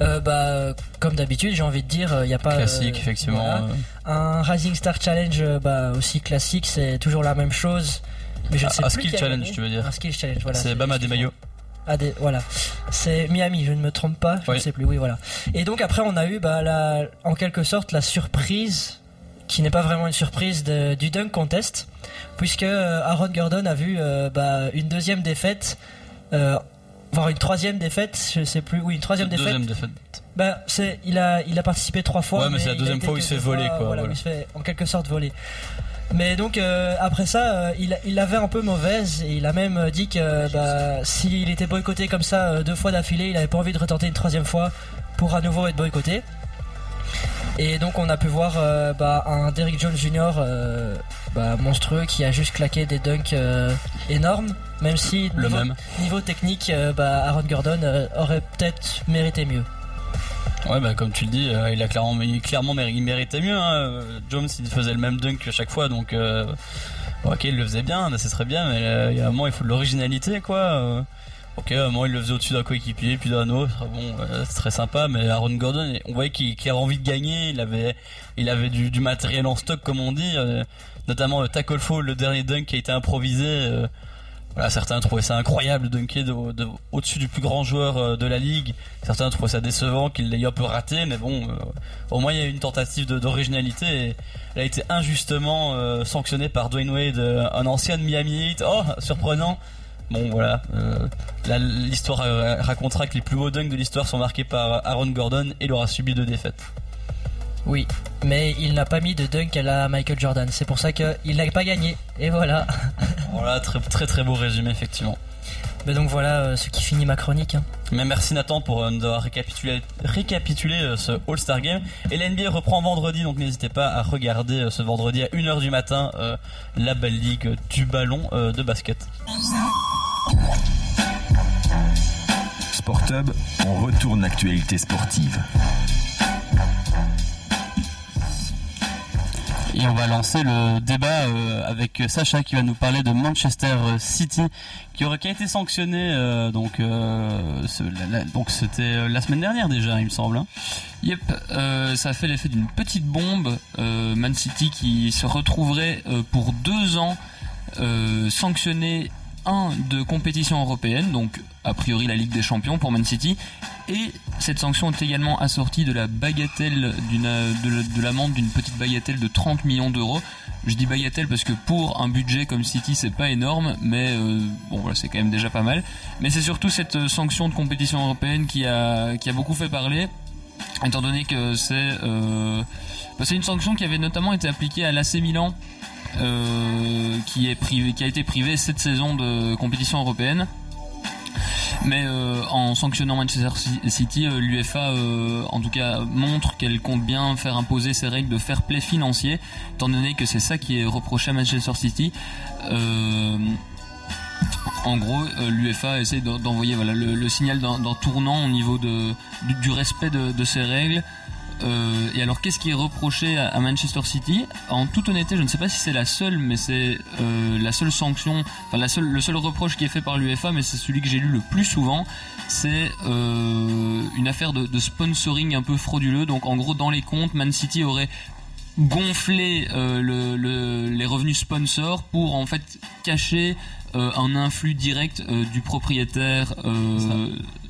Euh, bah, comme d'habitude, j'ai envie de dire, il n'y a pas. Classique, euh, effectivement. voilà. euh. Un Rising Star Challenge, euh, bah, aussi classique, c'est toujours la même chose. Mais je ne Ah, sais un plus skill challenge, tu veux dire. Un skill challenge, voilà. c'est Bam Adebayo. Ah, des- voilà. C'est Miami, je ne me trompe pas, je ne sais plus, oui, voilà. Et donc après, on a eu, bah, la, en quelque sorte, la surprise, qui n'est pas vraiment une surprise, de- du Dunk Contest, puisque euh, Aaron Gordon a vu euh, bah, une deuxième défaite, euh, voire une troisième défaite, je sais plus, oui, une troisième défaite. Deuxième défaite. Bah, c'est, il a, il a participé trois fois. Ouais, mais c'est la deuxième fois où il se fait voler, fois, quoi, Voilà, où il se fait en quelque sorte voler. Mais donc euh, après ça, euh, il, il l'avait un peu mauvaise et il a même euh, dit que bah, s'il était boycotté comme ça deux fois d'affilée, il avait pas envie de retenter une troisième fois pour à nouveau être boycotté. Et donc on a pu voir euh, bah, un Derrick Jones Jr. euh, bah, monstrueux qui a juste claqué des dunks euh, énormes, même si Le niveau, même. niveau technique, bah, Aaron Gordon aurait peut-être mérité mieux. Ouais, bah comme tu le dis, euh, il a clairement, il, clairement il méritait mieux. Hein. Jones, il faisait le même dunk à chaque fois, donc euh, bon, ok, il le faisait bien, c'est très bien, mais euh, il y a un moment, il faut de l'originalité, quoi. Euh. ok, un moment, il le faisait au-dessus d'un coéquipier, puis d'un autre. Bon, euh, c'est très sympa, mais Aaron Gordon, on voyait qu'il avait envie de gagner. Il avait, il avait du, du matériel en stock, comme on dit, euh, notamment le tackle fall, le dernier dunk qui a été improvisé. euh, voilà, certains trouvaient ça incroyable de dunker de- de- au-dessus du plus grand joueur euh, de la ligue. Certains trouvaient ça décevant qu'il l'ait un peu raté, mais bon, euh, au moins il y a eu une tentative d'originalité elle a été injustement euh, sanctionnée par Dwayne Wade, euh, un ancien Miami Heat. Oh, surprenant. Bon voilà, euh, l'histoire euh, racontera que les plus beaux dunks de l'histoire sont marqués par Aaron Gordon et il aura subi deux défaites. Oui, mais il n'a pas mis de dunk à la Michael Jordan. C'est pour ça qu'il n'a pas gagné. Et voilà. Voilà, très très très beau résumé effectivement. Mais donc voilà euh, ce qui finit ma chronique. hein. Mais merci Nathan pour euh, nous avoir récapitulé, récapitulé euh, ce All-Star Game. Et l'NBA reprend vendredi, donc n'hésitez pas à regarder euh, ce vendredi à 1h du matin euh, la belle ligue du ballon euh, de basket. Sport Hub, on retourne l'actualité sportive. Et on va lancer le débat euh, avec Sacha qui va nous parler de Manchester City qui aurait a été sanctionné euh, donc euh, donc c'était euh, la semaine dernière déjà il me semble. hein. Yep, euh, ça a fait l'effet d'une petite bombe. Euh, Man City qui se retrouverait euh, pour deux ans euh, sanctionné de compétition européenne, donc a priori la Ligue des Champions pour Man City, et cette sanction est également assortie de la bagatelle d'une de, de l'amende d'une petite bagatelle de 30 millions d'euros. Je dis bagatelle parce que pour un budget comme City c'est pas énorme, mais euh, bon voilà c'est quand même déjà pas mal. Mais c'est surtout cette sanction de compétition européenne qui a a beaucoup fait parler, étant donné que c'est euh, bah, c'est une sanction qui avait notamment été appliquée à l'AC Milan, qui est privé, qui a été privé cette saison de compétition européenne. Mais euh, en sanctionnant Manchester City, euh, l'UFA euh, en tout cas montre qu'elle compte bien faire imposer ses règles de fair play financier, étant donné que c'est ça qui est reproché à Manchester City. Euh, en gros, euh, l'UFA essaie d'en- d'envoyer le, signal d'un tournant au niveau de, du, respect de, de ces règles. Euh, et alors, qu'est-ce qui est reproché à, Manchester City En toute honnêteté, je ne sais pas si c'est la seule, mais c'est euh, la seule sanction, enfin la seule, le seul reproche qui est fait par l'UFA, mais c'est celui que j'ai lu le plus souvent. C'est euh, une affaire de, de sponsoring un peu frauduleux. Donc, en gros, dans les comptes, Man City aurait gonflé euh, le- le- les revenus sponsors pour en fait cacher euh, un influx direct euh, du propriétaire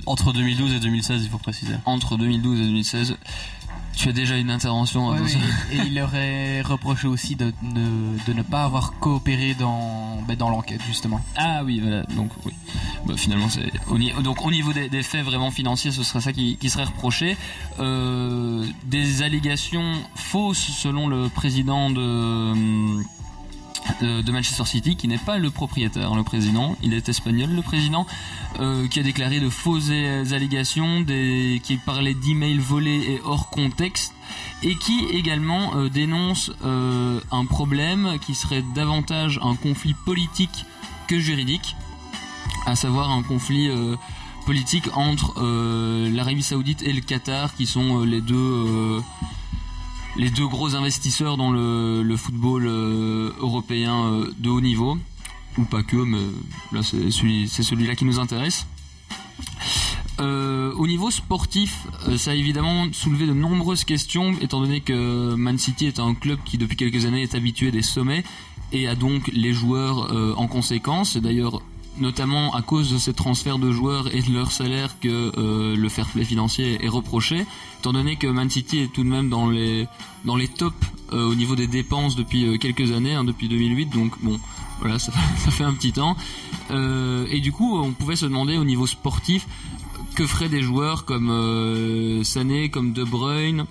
entre 2012 et 2016 il faut préciser entre 2012 et 2016 tu as déjà une intervention oui, et il leur est reproché aussi de, de, de ne pas avoir coopéré dans, ben, dans l'enquête, justement. Ah oui, voilà. Donc oui. Bah, finalement, c'est donc au niveau des, des faits vraiment financiers, ce serait ça qui, qui serait reproché. Euh, des allégations fausses selon le président de de Manchester City, qui n'est pas le propriétaire, le président, il est espagnol, le président, euh, qui a déclaré de fausses allégations, qui parlait d'emails volés et hors contexte, et qui également euh, dénonce euh, un problème qui serait davantage un conflit politique que juridique, à savoir un conflit politique entre l'Arabie Saoudite et le Qatar, qui sont les deux les deux gros investisseurs dans le, football euh, européen euh, de haut niveau, ou pas que, mais là c'est celui, c'est celui-là qui nous intéresse. Euh, au niveau sportif, ça a évidemment soulevé de nombreuses questions, étant donné que Man City est un club qui depuis quelques années est habitué des sommets et a donc les joueurs en conséquence. D'ailleurs notamment à cause de ces transferts de joueurs et de leur salaire que euh, le fair play financier est reproché, étant donné que Man City est tout de même dans les dans tops euh, au niveau des dépenses depuis euh, quelques années, hein, depuis 2008. Donc bon, voilà, ça, fait- un petit temps. Et du coup, on pouvait se demander au niveau sportif que feraient des joueurs comme Sané, comme De Bruyne,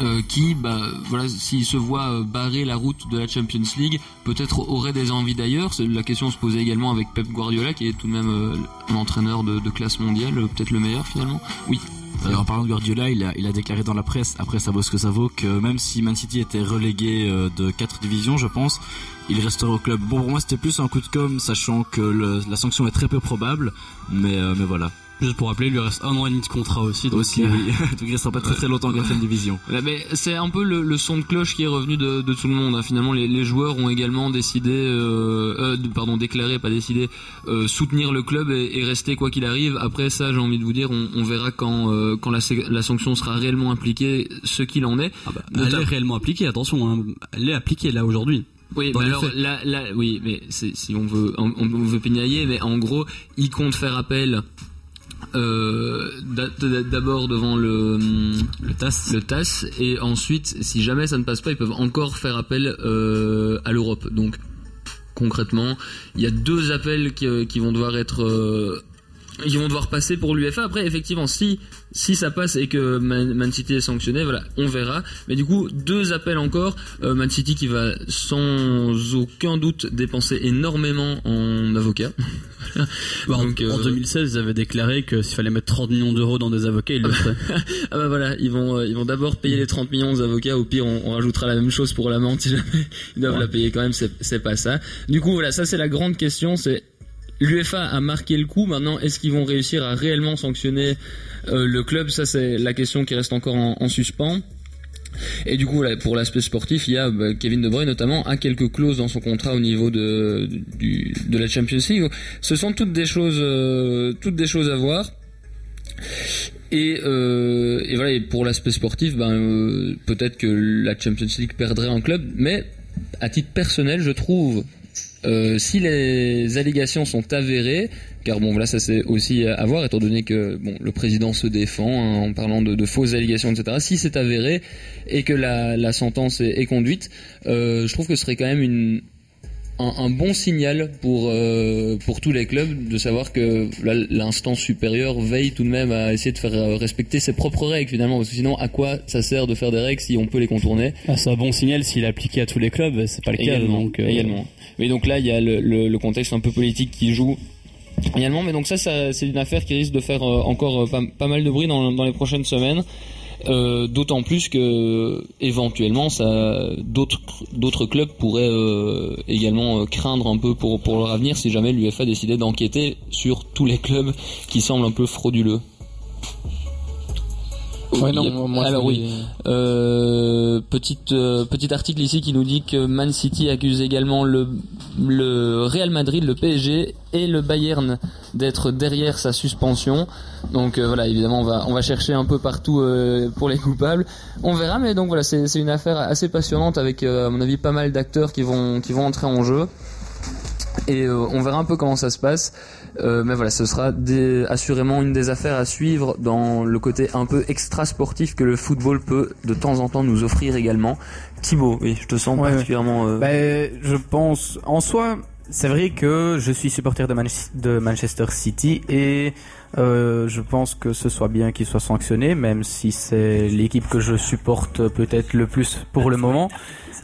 euh, qui, bah, voilà, s'ils se voient euh, barrer la route de la Champions League, peut-être auraient des envies d'ailleurs. La question se posait également avec Pep Guardiola, qui est tout de même euh, un entraîneur de, classe mondiale, euh, peut-être le meilleur finalement. Oui. Alors, en parlant de Guardiola, il a, déclaré dans la presse, après ça vaut ce que ça vaut, que même si Man City était relégué de quatre divisions, je pense, il resterait au club. Bon, pour moi, c'était plus un coup de com', sachant que la sanction est très peu probable, mais, mais voilà. Juste pour rappeler, il lui reste un an et demi de contrat aussi. Donc Aussi, euh, oui. donc il restera pas très très longtemps en quatrième division. Mais c'est un peu le, le son de cloche qui est revenu de, de tout le monde. hein. Finalement, les, les joueurs ont également décidé, euh, euh, pardon, déclaré, pas décidé, euh, soutenir le club et, et rester quoi qu'il arrive. Après ça, j'ai envie de vous dire, on, on verra quand quand la, sanction sera réellement appliquée, ce qu'il en est. elle est réellement appliquée. Attention, hein. elle est appliquée là aujourd'hui. Oui, mais alors là, là, oui, mais si on veut, on, on veut pinailler, mais en gros, il compte faire appel. Euh, d'a- d'a- d'abord devant le, le TAS. le TAS et ensuite si jamais ça ne passe pas ils peuvent encore faire appel euh, à l'Europe. Donc concrètement il y a deux appels qui, euh, qui vont devoir être ils vont devoir passer pour l'UFA. Après, effectivement, si si ça passe et que Man, Man City est sanctionné, voilà, on verra. Mais du coup, deux appels encore. Euh, Man City qui va sans aucun doute dépenser énormément en avocats. Bah, en- Donc, euh, En 2016, ils avaient déclaré que s'il fallait mettre 30 millions d'euros dans des avocats, ils le feraient. ah bah voilà, ils vont euh, ils vont d'abord payer les 30 millions aux avocats. Au pire, on, on rajoutera la même chose pour l'amende si jamais ils doivent Ouais. la payer quand même. C'est pas ça. Du coup, voilà, ça c'est la grande question. C'est l'UEFA a marqué le coup. Maintenant, est-ce qu'ils vont réussir à réellement sanctionner euh, le club? Ça, c'est la question qui reste encore en, en suspens. Et du coup, pour l'aspect sportif, il y a bah, Kevin De Bruyne notamment a quelques clauses dans son contrat au niveau de la Champions League. Ce sont toutes des choses, euh, toutes des choses à voir. Et, euh, voilà. Pour l'aspect sportif, ben peut-être que la Champions League perdrait en club, mais à titre personnel, je trouve euh, si les allégations sont avérées, car bon là ça c'est aussi à voir étant donné que bon le président se défend hein, en parlant de, fausses allégations etc. Si c'est avéré et que la, sentence est, est conduite, euh, je trouve que ce serait quand même une un, un, bon signal pour euh, pour tous les clubs de savoir que l'instance supérieure veille tout de même à essayer de faire euh, respecter ses propres règles finalement. Parce que sinon à quoi ça sert de faire des règles si on peut les contourner? Ah, c'est un bon signal s'il est appliqué à tous les clubs c'est pas le cas donc euh... également. Mais donc là il y a le, le, le, contexte un peu politique qui joue également. Mais donc ça, ça c'est une affaire qui risque de faire encore pas, pas, mal de bruit dans, dans les prochaines semaines euh, d'autant plus que éventuellement d'autres clubs pourraient euh, également craindre un peu pour pour leur avenir si jamais l'UFA décidait d'enquêter sur tous les clubs qui semblent un peu frauduleux. Ouais, non, moi, Alors oui, euh, petite euh, petit article ici qui nous dit que Man City accuse également le le Real Madrid, le PSG et le Bayern d'être derrière sa suspension. Donc euh, voilà, évidemment on va on va chercher un peu partout euh, pour les coupables. On verra, mais donc voilà, c'est c'est une affaire assez passionnante avec à mon avis pas mal d'acteurs qui vont qui vont entrer en jeu. Et on verra un peu comment ça se passe. Euh, mais voilà, ce sera des, assurément une des affaires à suivre dans le côté un peu extra sportif que le football peut de temps en temps nous offrir également. Thibaut, oui, je te sens ouais, particulièrement. Euh... Ben, je pense, en soi, c'est vrai que je suis supporter de, Man de Manchester City et euh, je pense que ce soit bien qu'il soit sanctionné, même si c'est l'équipe que je supporte peut-être le plus pour le moment.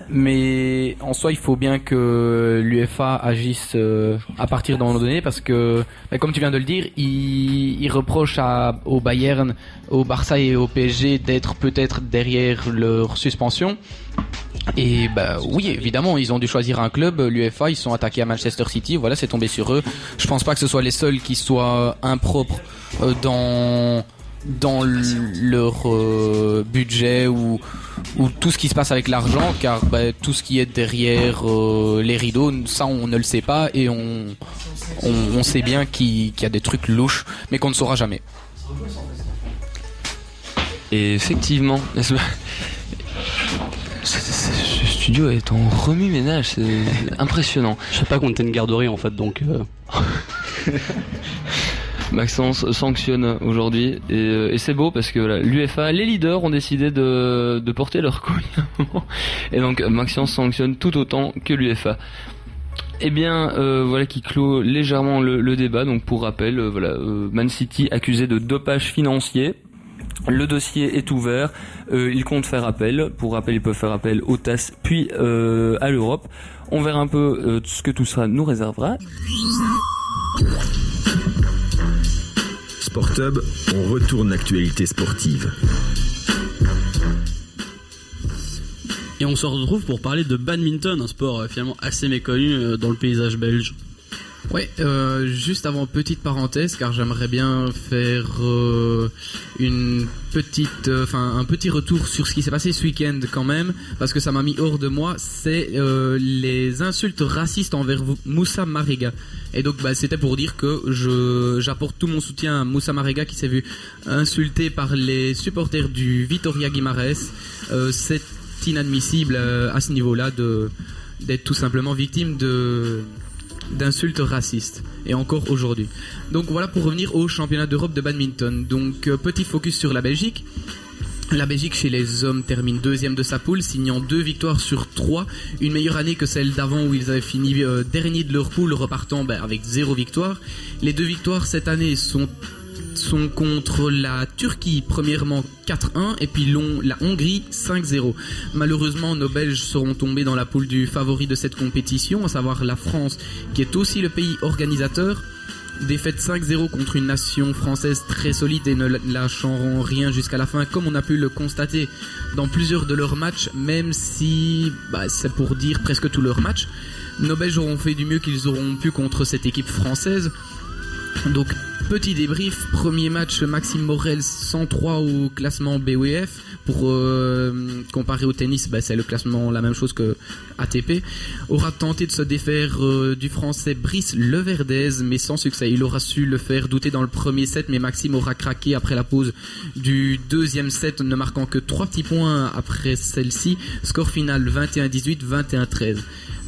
Mais en soi, il faut bien que l'UFA agisse euh, à partir d'un moment donné parce que, bah, comme tu viens de le dire, il, reproche à, au Bayern, au Barça et au PSG d'être peut-être derrière leur suspension. Et bah oui, évidemment, ils ont dû choisir un club. L'UFA, ils sont attaqués à Manchester City. Voilà, c'est tombé sur eux. Je pense pas que ce soit les seuls qui soient impropres euh, dans leur euh, budget ou, ou tout ce qui se passe avec l'argent car bah, tout ce qui est derrière euh, les rideaux ça on ne le sait pas et on, sait bien qu'il qu y a des trucs louches mais qu'on ne saura jamais effectivement ce studio est en remue-ménage c'est impressionnant je sais pas qu'on était une garderie en fait donc euh... Maxence sanctionne aujourd'hui et, et c'est beau parce que voilà, l'UFA, les leaders ont décidé de, de porter leur couille et donc Maxence sanctionne tout autant que l'UFA. Eh bien, euh, voilà qui clôt légèrement le, le débat. Donc, pour rappel, euh, voilà, euh, Man City accusé de dopage financier. Le dossier est ouvert. Euh, ils comptent faire appel. Pour rappel, ils peuvent faire appel au TAS puis euh, à l'Europe. On verra un peu ce que tout ça nous réservera. Sport Hub, on retourne l'actualité sportive. Et on se retrouve pour parler de badminton, un sport finalement assez méconnu dans le paysage belge. Ouais, euh, juste avant petite parenthèse, car j'aimerais bien faire euh, une petite, enfin un petit retour sur ce qui s'est passé ce week-end quand même, parce que ça m'a mis hors de moi. C'est euh, les insultes racistes envers Moussa Marega. Et donc bah, c'était pour dire que je j'apporte tout mon soutien à Moussa Marega qui s'est vu insulté par les supporters du Vitoria Guimarães. C'est inadmissible à ce niveau-là de d'être tout simplement victime de d'insultes racistes et encore aujourd'hui. Donc voilà pour revenir au championnat d'Europe de badminton. Donc euh, petit focus sur la Belgique. La Belgique chez les hommes termine deuxième de sa poule, signant deux victoires sur trois, une meilleure année que celle d'avant où ils avaient fini euh, dernier de leur poule, repartant ben, avec zéro victoire. Les deux victoires cette année sont sont contre la Turquie premièrement 4-1 et puis la Hongrie 5-0. Malheureusement, nos Belges seront tombés dans la poule du favori de cette compétition, à savoir la France, qui est aussi le pays organisateur. Défaite 5-0 contre une nation française très solide et ne lâchant rien jusqu'à la fin, comme on a pu le constater dans plusieurs de leurs matchs, même si bah, c'est pour dire presque tous leurs matchs. Nos Belges auront fait du mieux qu'ils auront pu contre cette équipe française. Donc petit débrief, premier match Maxime Morel 103 au classement BWF pour euh, comparer au tennis, bah, c'est le classement la même chose que ATP. Aura tenté de se défaire euh, du français Brice Leverdez mais sans succès. Il aura su le faire douter dans le premier set mais Maxime aura craqué après la pause du deuxième set ne marquant que 3 petits points après celle-ci. Score final 21-18, 21-13.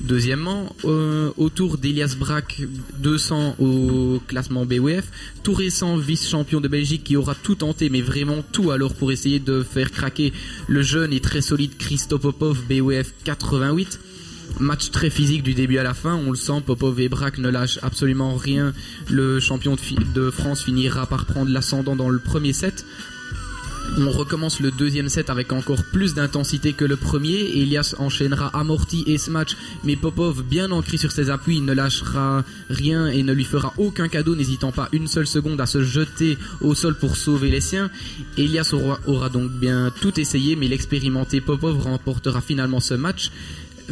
Deuxièmement, euh, autour d'Elias Braque, 200 au classement BWF, tout récent vice-champion de Belgique qui aura tout tenté, mais vraiment tout alors pour essayer de faire craquer le jeune et très solide Christophe Popov, BWF 88. Match très physique du début à la fin, on le sent, Popov et Braque ne lâchent absolument rien. Le champion de France finira par prendre l'ascendant dans le premier set. On recommence le deuxième set avec encore plus d'intensité que le premier. Elias enchaînera amorti et match, mais Popov, bien ancré sur ses appuis, ne lâchera rien et ne lui fera aucun cadeau, n'hésitant pas une seule seconde à se jeter au sol pour sauver les siens. Elias aura, aura donc bien tout essayé, mais l'expérimenté Popov remportera finalement ce match.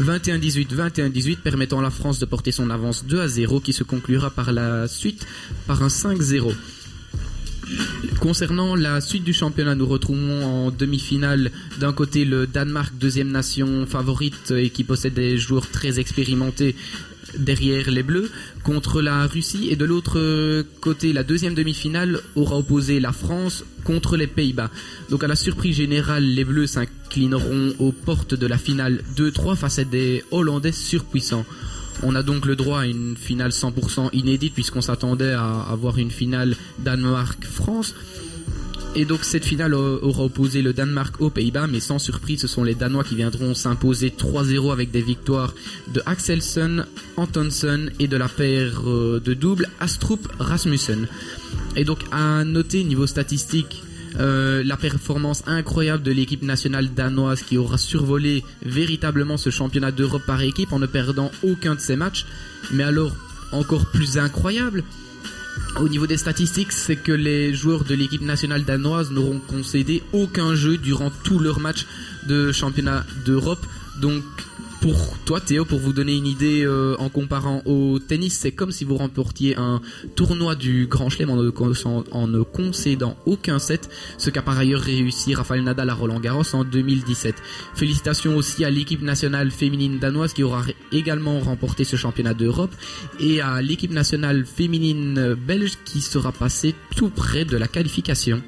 21-18, 21-18, permettant à la France de porter son avance 2 à 0, qui se conclura par la suite par un 5-0. Concernant la suite du championnat, nous retrouvons en demi-finale d'un côté le Danemark, deuxième nation favorite et qui possède des joueurs très expérimentés derrière les Bleus, contre la Russie et de l'autre côté, la deuxième demi-finale aura opposé la France contre les Pays-Bas. Donc à la surprise générale, les Bleus s'inclineront aux portes de la finale 2-3 face à des Hollandais surpuissants. On a donc le droit à une finale 100% inédite puisqu'on s'attendait à avoir une finale Danemark-France. Et donc cette finale aura opposé le Danemark aux Pays-Bas, mais sans surprise, ce sont les Danois qui viendront s'imposer 3-0 avec des victoires de Axelsen, Antonsen et de la paire euh, de double Astrup Rasmussen. Et donc à noter niveau statistique, euh, la performance incroyable de l'équipe nationale danoise qui aura survolé véritablement ce championnat d'Europe par équipe en ne perdant aucun de ses matchs. Mais alors, encore plus incroyable, au niveau des statistiques, c'est que les joueurs de l'équipe nationale danoise n'auront concédé aucun jeu durant tout leur match de championnat d'Europe. Donc, pour toi, Théo, pour vous donner une idée euh, en comparant au tennis, c'est comme si vous remportiez un tournoi du Grand Chelem en en ne concédant aucun set, ce qu'a par ailleurs réussi Rafael Nadal à Roland Garros en 2017. Félicitations aussi à l'équipe nationale féminine danoise qui aura également remporté ce championnat d'Europe et à l'équipe nationale féminine euh, belge qui sera passée tout près de la qualification.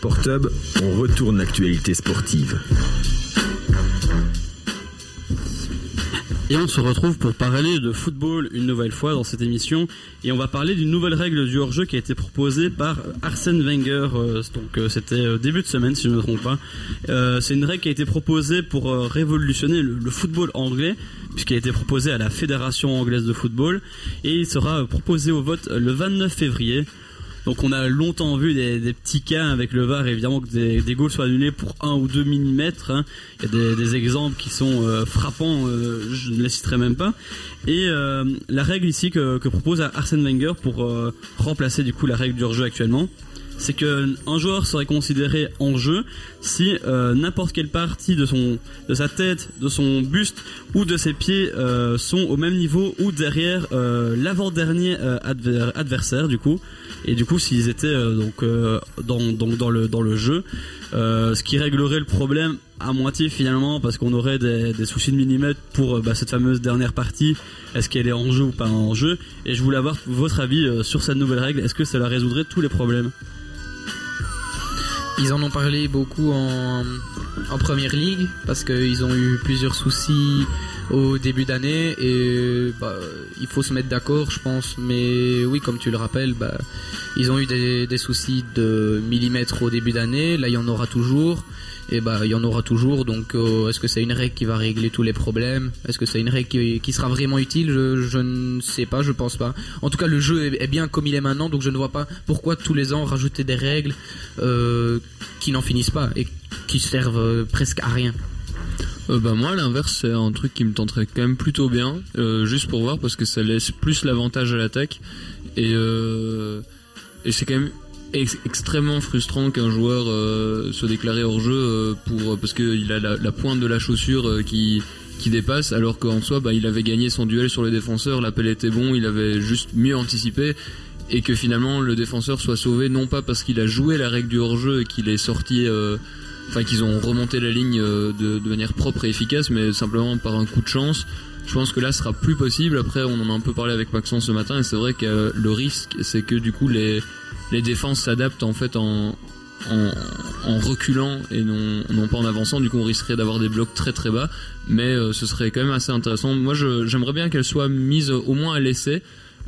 Sport Hub, on retourne l'actualité sportive. Et on se retrouve pour parler de football une nouvelle fois dans cette émission. Et on va parler d'une nouvelle règle du hors-jeu qui a été proposée par Arsène Wenger. euh, donc euh, c'était euh, début de semaine si je ne me trompe pas. C'est une règle qui a été proposée pour révolutionner le, football anglais puisqu'elle a été proposée à la Fédération anglaise de football et il sera proposé au vote le 29 février. Donc on a longtemps vu des, des petits cas avec le VAR, évidemment que des, des goals soient annulés pour 1 ou 2 mm. hein. Il y a des, exemples qui sont euh, frappants, euh, je ne les citerai même pas. Et euh, la règle ici que, propose Arsène Wenger pour remplacer du coup la règle du hors-jeu actuellement, c'est que un joueur serait considéré en jeu si n'importe quelle partie de son de sa tête, de son buste ou de ses pieds sont au même niveau ou derrière l'avant-dernier adver- adversaire du coup et du coup s'ils étaient euh, euh, dans, donc dans le jeu euh, ce qui réglerait le problème à moitié finalement parce qu'on aurait des, soucis de millimètres pour bah, cette fameuse dernière partie est-ce qu'elle est en jeu ou pas en jeu? Et je voulais avoir votre avis sur cette nouvelle règle. Est-ce que cela résoudrait tous les problèmes? Ils en ont parlé beaucoup en, en première ligue parce qu'ils ont eu plusieurs soucis au début d'année et bah, il faut se mettre d'accord, je pense. Mais oui, comme tu le rappelles, bah, ils ont eu des, soucis de millimètres au début d'année. Là, il y en aura toujours. Et bah, il y en aura toujours. Donc, euh, est-ce que c'est une règle qui va régler tous les problèmes? Est-ce que c'est une règle qui, sera vraiment utile? Je, ne sais pas, je pense pas. En tout cas, le jeu est, est bien comme il est maintenant, donc je ne vois pas pourquoi tous les ans rajouter des règles euh, qui n'en finissent pas et qui servent euh, presque à rien. Euh, bah moi l'inverse c'est un truc qui me tenterait quand même plutôt bien euh, juste pour voir parce que ça laisse plus l'avantage à l'attaque et euh, et c'est quand même ex- extrêmement frustrant qu'un joueur euh, soit déclaré hors jeu parce qu'il a la, pointe de la chaussure qui dépasse alors qu'en soi bah, il avait gagné son duel sur le défenseur l'appel était bon il avait juste mieux anticipé et que finalement le défenseur soit sauvé non pas parce qu'il a joué la règle du hors-jeu et qu'il est sorti enfin qu'ils ont remonté la ligne euh, de, manière propre et efficace mais simplement par un coup de chance je pense que là ce sera plus possible après on en a un peu parlé avec Maxence ce matin et c'est vrai que le risque c'est que du coup les défenses s'adaptent en fait en reculant et non, pas en avançant. Du coup, on risquerait d'avoir des blocs très très bas, mais euh, ce serait quand même assez intéressant. Moi, j'aimerais bien qu'elle soit mise au moins à l'essai,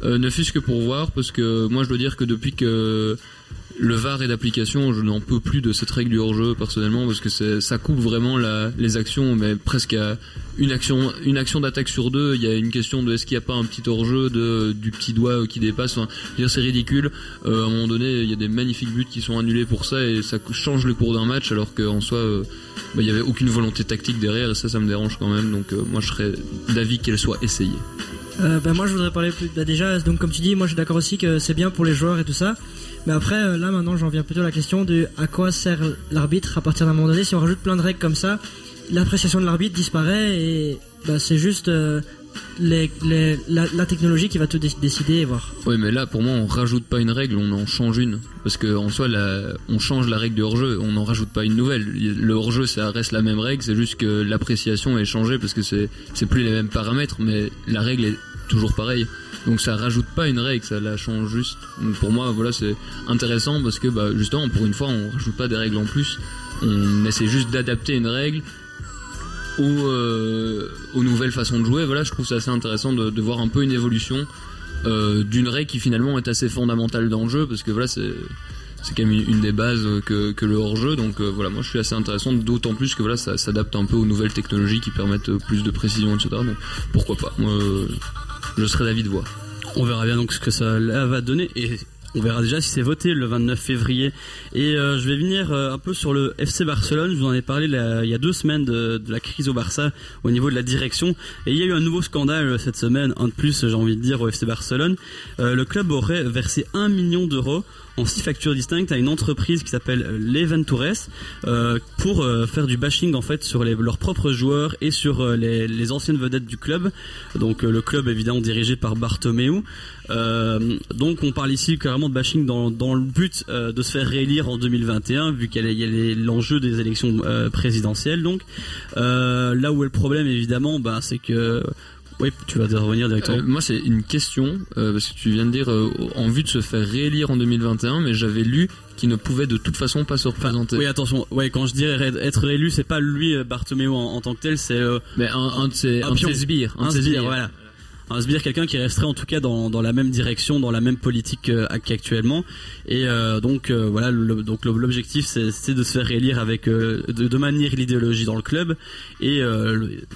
euh, ne fût-ce que pour voir, parce que moi, je dois dire que depuis que le VAR est d'application, je n'en peux plus de cette règle du hors-jeu personnellement parce que ça coupe vraiment les actions, mais presque à une action, une action d'attaque sur deux. Il y a une question de est-ce qu'il n'y a pas un petit hors-jeu du petit doigt qui dépasse. C'est ridicule. Euh, à un moment donné, il y a des magnifiques buts qui sont annulés pour ça et ça change le cours d'un match alors qu'en soi, euh, bah, il n'y avait aucune volonté tactique derrière et ça, ça me dérange quand même. Donc euh, moi, je serais d'avis qu'elle soit essayée. Euh, bah, moi je voudrais parler plus bah, déjà donc comme tu dis moi je suis d'accord aussi que c'est bien pour les joueurs et tout ça mais après euh, là maintenant j'en viens plutôt à la question de à quoi sert l'arbitre à partir d'un moment donné si on rajoute plein de règles comme ça l'appréciation de l'arbitre disparaît et bah, c'est juste euh, les, la, technologie qui va tout dé- décider et voir Oui, mais là, pour moi, on rajoute pas une règle, on en change une. Parce que en soi, la- on change la règle du hors-jeu, on n'en rajoute pas une nouvelle. Le hors-jeu, ça reste la même règle, c'est juste que l'appréciation est changée parce que c'est plus les mêmes paramètres, mais la règle est toujours pareille. Donc ça rajoute pas une règle, ça la change juste. Pour moi, voilà, c'est intéressant parce que bah, justement, pour une fois, on rajoute pas des règles en plus. On essaie juste d'adapter une règle aux, euh, aux nouvelles façons de jouer. Voilà, je trouve ça assez intéressant de, voir un peu une évolution euh, d'une règle qui finalement est assez fondamentale dans le jeu parce que voilà, c'est c'est quand même une, des bases que, le hors-jeu. Donc euh, voilà, moi je suis assez intéressant, d'autant plus que voilà, ça s'adapte un peu aux nouvelles technologies qui permettent plus de précision, etc. Donc pourquoi pas? Je serais d'avis de voir. On verra bien donc ce que ça va donner et on verra déjà si c'est voté le 29 février. Et euh, je vais venir euh, un peu sur le FC Barcelone. Je vous en ai parlé il y a deux semaines de, la crise au Barça au niveau de la direction. Et il y a eu un nouveau scandale euh, cette semaine, un de plus j'ai envie de dire au FC Barcelone. Le club aurait versé un million d'euros en six factures distinctes à une entreprise qui s'appelle euh, Les Ventures euh, pour euh, faire du bashing en fait sur leurs propres joueurs et sur euh, les, anciennes vedettes du club. Donc le club évidemment dirigé par Bartomeu. Donc on parle ici carrément de bashing dans, le but de se faire réélire en 2021 vu qu'il y a, l'enjeu des élections présidentielles. Donc là où est le problème évidemment, ben, c'est que oui, tu vas revenir directement. Euh, moi, c'est une question, euh, parce que tu viens de dire euh, en vue de se faire réélire en 2021, mais j'avais lu qu'il ne pouvait de toute façon pas se représenter. Oui, attention. Ouais, quand je dirais être élu, c'est pas lui, euh, Bartomeu en, en tant que tel, c'est. euh, Mais un, un de ses, un de ses sbires. Un de ses sbire, voilà. Un sbire, quelqu'un qui resterait en tout cas dans, la même direction, dans la même politique euh, qu'actuellement. Et euh, donc euh, voilà, donc l'objectif c'est de se faire élire avec de, de maintenir l'idéologie dans le club. Et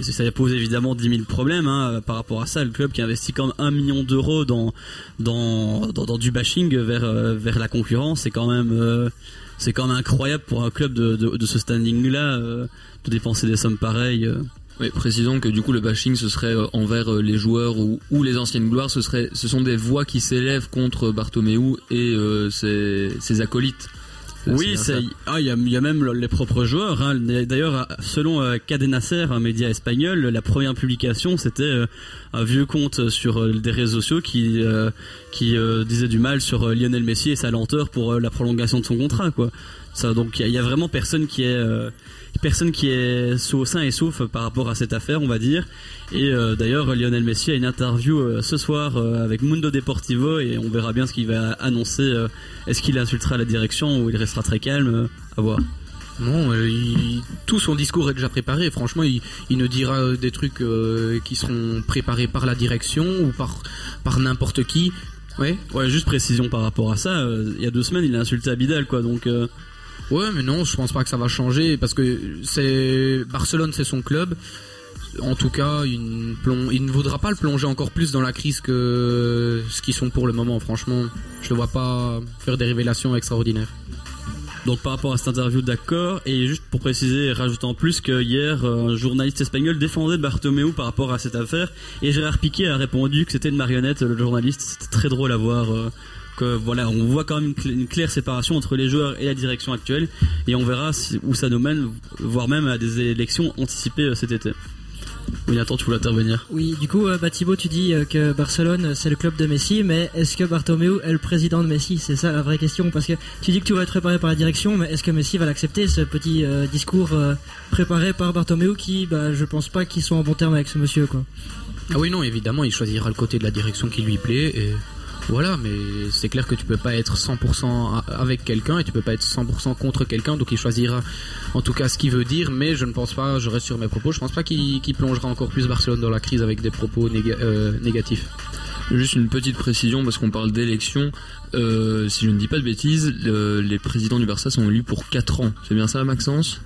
ça pose évidemment 10 000 problèmes hein, par rapport à ça. Le club qui investit quand même un million d'euros dans, du bashing vers la concurrence, c'est quand même incroyable pour un club de, ce standing là de dépenser des sommes pareilles. Oui, précisons que du coup le bashing ce serait euh, envers euh, les joueurs ou, ou les anciennes gloires, ce serait, ce sont des voix qui s'élèvent contre Bartomeu et euh, ses, ses acolytes. Oui, c'est ah il y a, il y a même le- les propres joueurs. hein. D'ailleurs, selon euh, Cadena Ser, un média espagnol, la première publication c'était euh, un vieux compte sur euh, des réseaux sociaux qui euh, qui euh, disait du mal sur euh, Lionel Messi et sa lenteur pour euh, la prolongation de son contrat, quoi. Ça, donc il y y, a vraiment personne qui est euh, personne qui est sain et sauf par rapport à cette affaire, on va dire. Et euh, d'ailleurs, Lionel Messi a une interview euh, ce soir euh, avec Mundo Deportivo et on verra bien ce qu'il va annoncer. Est-ce qu'il insultera la direction ou il restera très calme À voir. Non, il- tout son discours est déjà préparé. Franchement, il, il ne dira des trucs qui seront préparés par la direction ou par, par n'importe qui. Ouais. Ouais, juste précision par rapport à ça. il y a deux semaines, il a insulté Abidal, quoi. Donc. Euh, Ouais, mais non, je pense pas que ça va changer parce que c'est Barcelone, c'est son club. En tout cas, il ne, vaudra pas le plonger encore plus dans la crise que ce qu'ils sont pour le moment. Franchement, je ne vois pas faire des révélations extraordinaires. Donc par rapport à cette interview, d'accord. Et juste pour préciser en plus que hier, euh, un journaliste espagnol défendait Bartomeu par rapport à cette affaire. Et Gérard Piquet a répondu que c'était une marionnette, le journaliste. C'était très drôle à voir. Euh, que voilà, on voit quand même une, cl- une claire séparation entre les joueurs et la direction actuelle. Et on verra si- où ça nous mène, voire même à des élections anticipées euh, cet été. Oui, attends, tu voulais intervenir. Oui, du coup, euh, bah, Thibaut, tu dis euh, que Barcelone, euh, c'est le club de Messi, mais est-ce que Bartomeu est le président de Messi? C'est ça la vraie question, parce que tu dis que tu vas être préparé par la direction, mais est-ce que Messi va l'accepter, ce petit euh, discours euh, préparé par Bartomeu qui, bah, je pense pas qu'il soit en bon terme avec ce monsieur, quoi? Ah oui, non, évidemment, il choisira le côté de la direction qui lui plaît et Voilà, mais c'est clair que tu peux pas être 100% avec quelqu'un et tu peux pas être 100% contre quelqu'un, donc il choisira en tout cas ce qu'il veut dire, mais je ne pense pas, je reste sur mes propos, je pense pas qu'il plongera encore plus Barcelone dans la crise avec des propos euh, négatifs. Juste une petite précision parce qu'on parle d'élections. Euh, si je ne dis pas de bêtises, le- les présidents du Barça sont élus pour 4 ans. C'est bien ça, Maxence?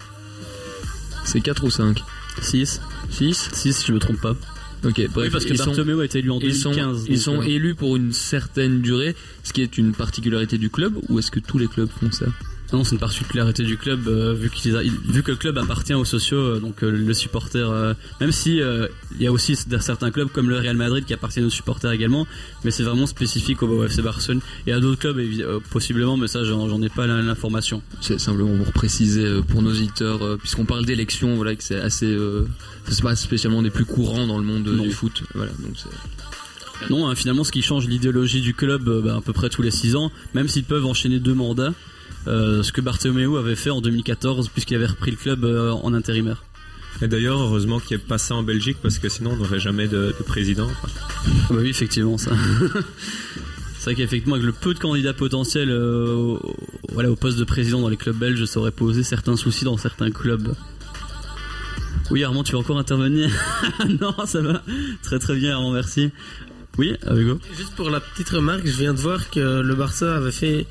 C'est 4 ou 5 6 6 6 si je me trompe pas. Ok, bref, Oui, parce que ils sont- Bartomeu a été élu en ils sont, 2015, Ils sont euh, élus pour une certaine durée, ce qui est une particularité du club, ou est-ce que tous les clubs font ça? Non, c'est une particularité du club, euh, vu, a- il- vu que le club appartient aux sociaux, euh, donc euh, le supporter, même si il y a aussi certains clubs comme le Real Madrid qui appartiennent aux supporters également, mais c'est vraiment spécifique au, FC Barcelone. Y a d'autres clubs possiblement, mais ça j'en ai pas l'information. C'est simplement pour préciser pour nos auditeurs, puisqu'on parle d'élections, voilà, que c'est assez, c'est pas spécialement des plus courants dans le monde Non. du foot. Voilà, donc c'est. Non, hein, finalement, ce qui change l'idéologie du club bah, à peu près tous les 6 ans, même s'ils peuvent enchaîner deux mandats, ce que Bartomeu avait fait en 2014 puisqu'il avait repris le club euh, en intérimaire. Et d'ailleurs, heureusement qu'il n'y ait pas ça en Belgique parce que sinon on n'aurait jamais de, de président. quoi. Ah bah oui, effectivement, ça. C'est vrai qu'effectivement, avec le peu de candidats potentiels euh, au, voilà, au poste de président dans les clubs belges, ça aurait posé certains soucis dans certains clubs. Oui, Armand, tu veux encore intervenir? Non, ça va. Très très bien, Armand, merci. Oui, Hugo Juste pour la petite remarque, je viens de voir que le Barça avait fait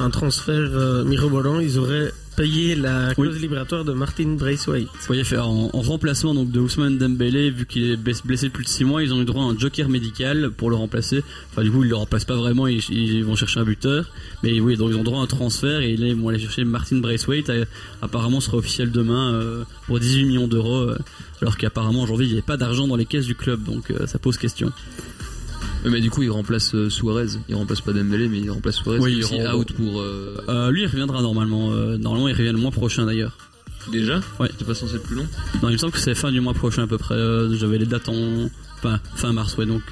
un transfert euh, mirobolant. Ils auraient payé la clause libératoire de Martin Braithwaite. voyez, faire en, en remplacement donc de Ousmane Dembélé, vu qu'il est bless- blessé depuis plus de 6 mois, ils ont eu droit à un joker médical pour le remplacer. Enfin, du coup, ils le remplacent pas vraiment, ils, ils vont chercher un buteur. Mais oui, donc ils ont droit à un transfert et là, ils vont aller chercher Martin Braithwaite. euh, Apparemment, sera officiel demain euh, pour 18 millions d'euros. euh, alors qu'apparemment, aujourd'hui, il n'y avait pas d'argent dans les caisses du club, donc euh, ça pose question. Mais du coup, il remplace euh, Suarez. Il remplace pas Dembélé, mais il remplace Suarez. Oui, il aussi rend- out pour. euh, Euh, lui, il reviendra normalement. euh, normalement, il revient le mois prochain d'ailleurs. Déjà Ouais. C'est pas censé être plus long Non, il me semble que c'est fin du mois prochain à peu près. euh, J'avais les dates en enfin, fin mars, ouais. Donc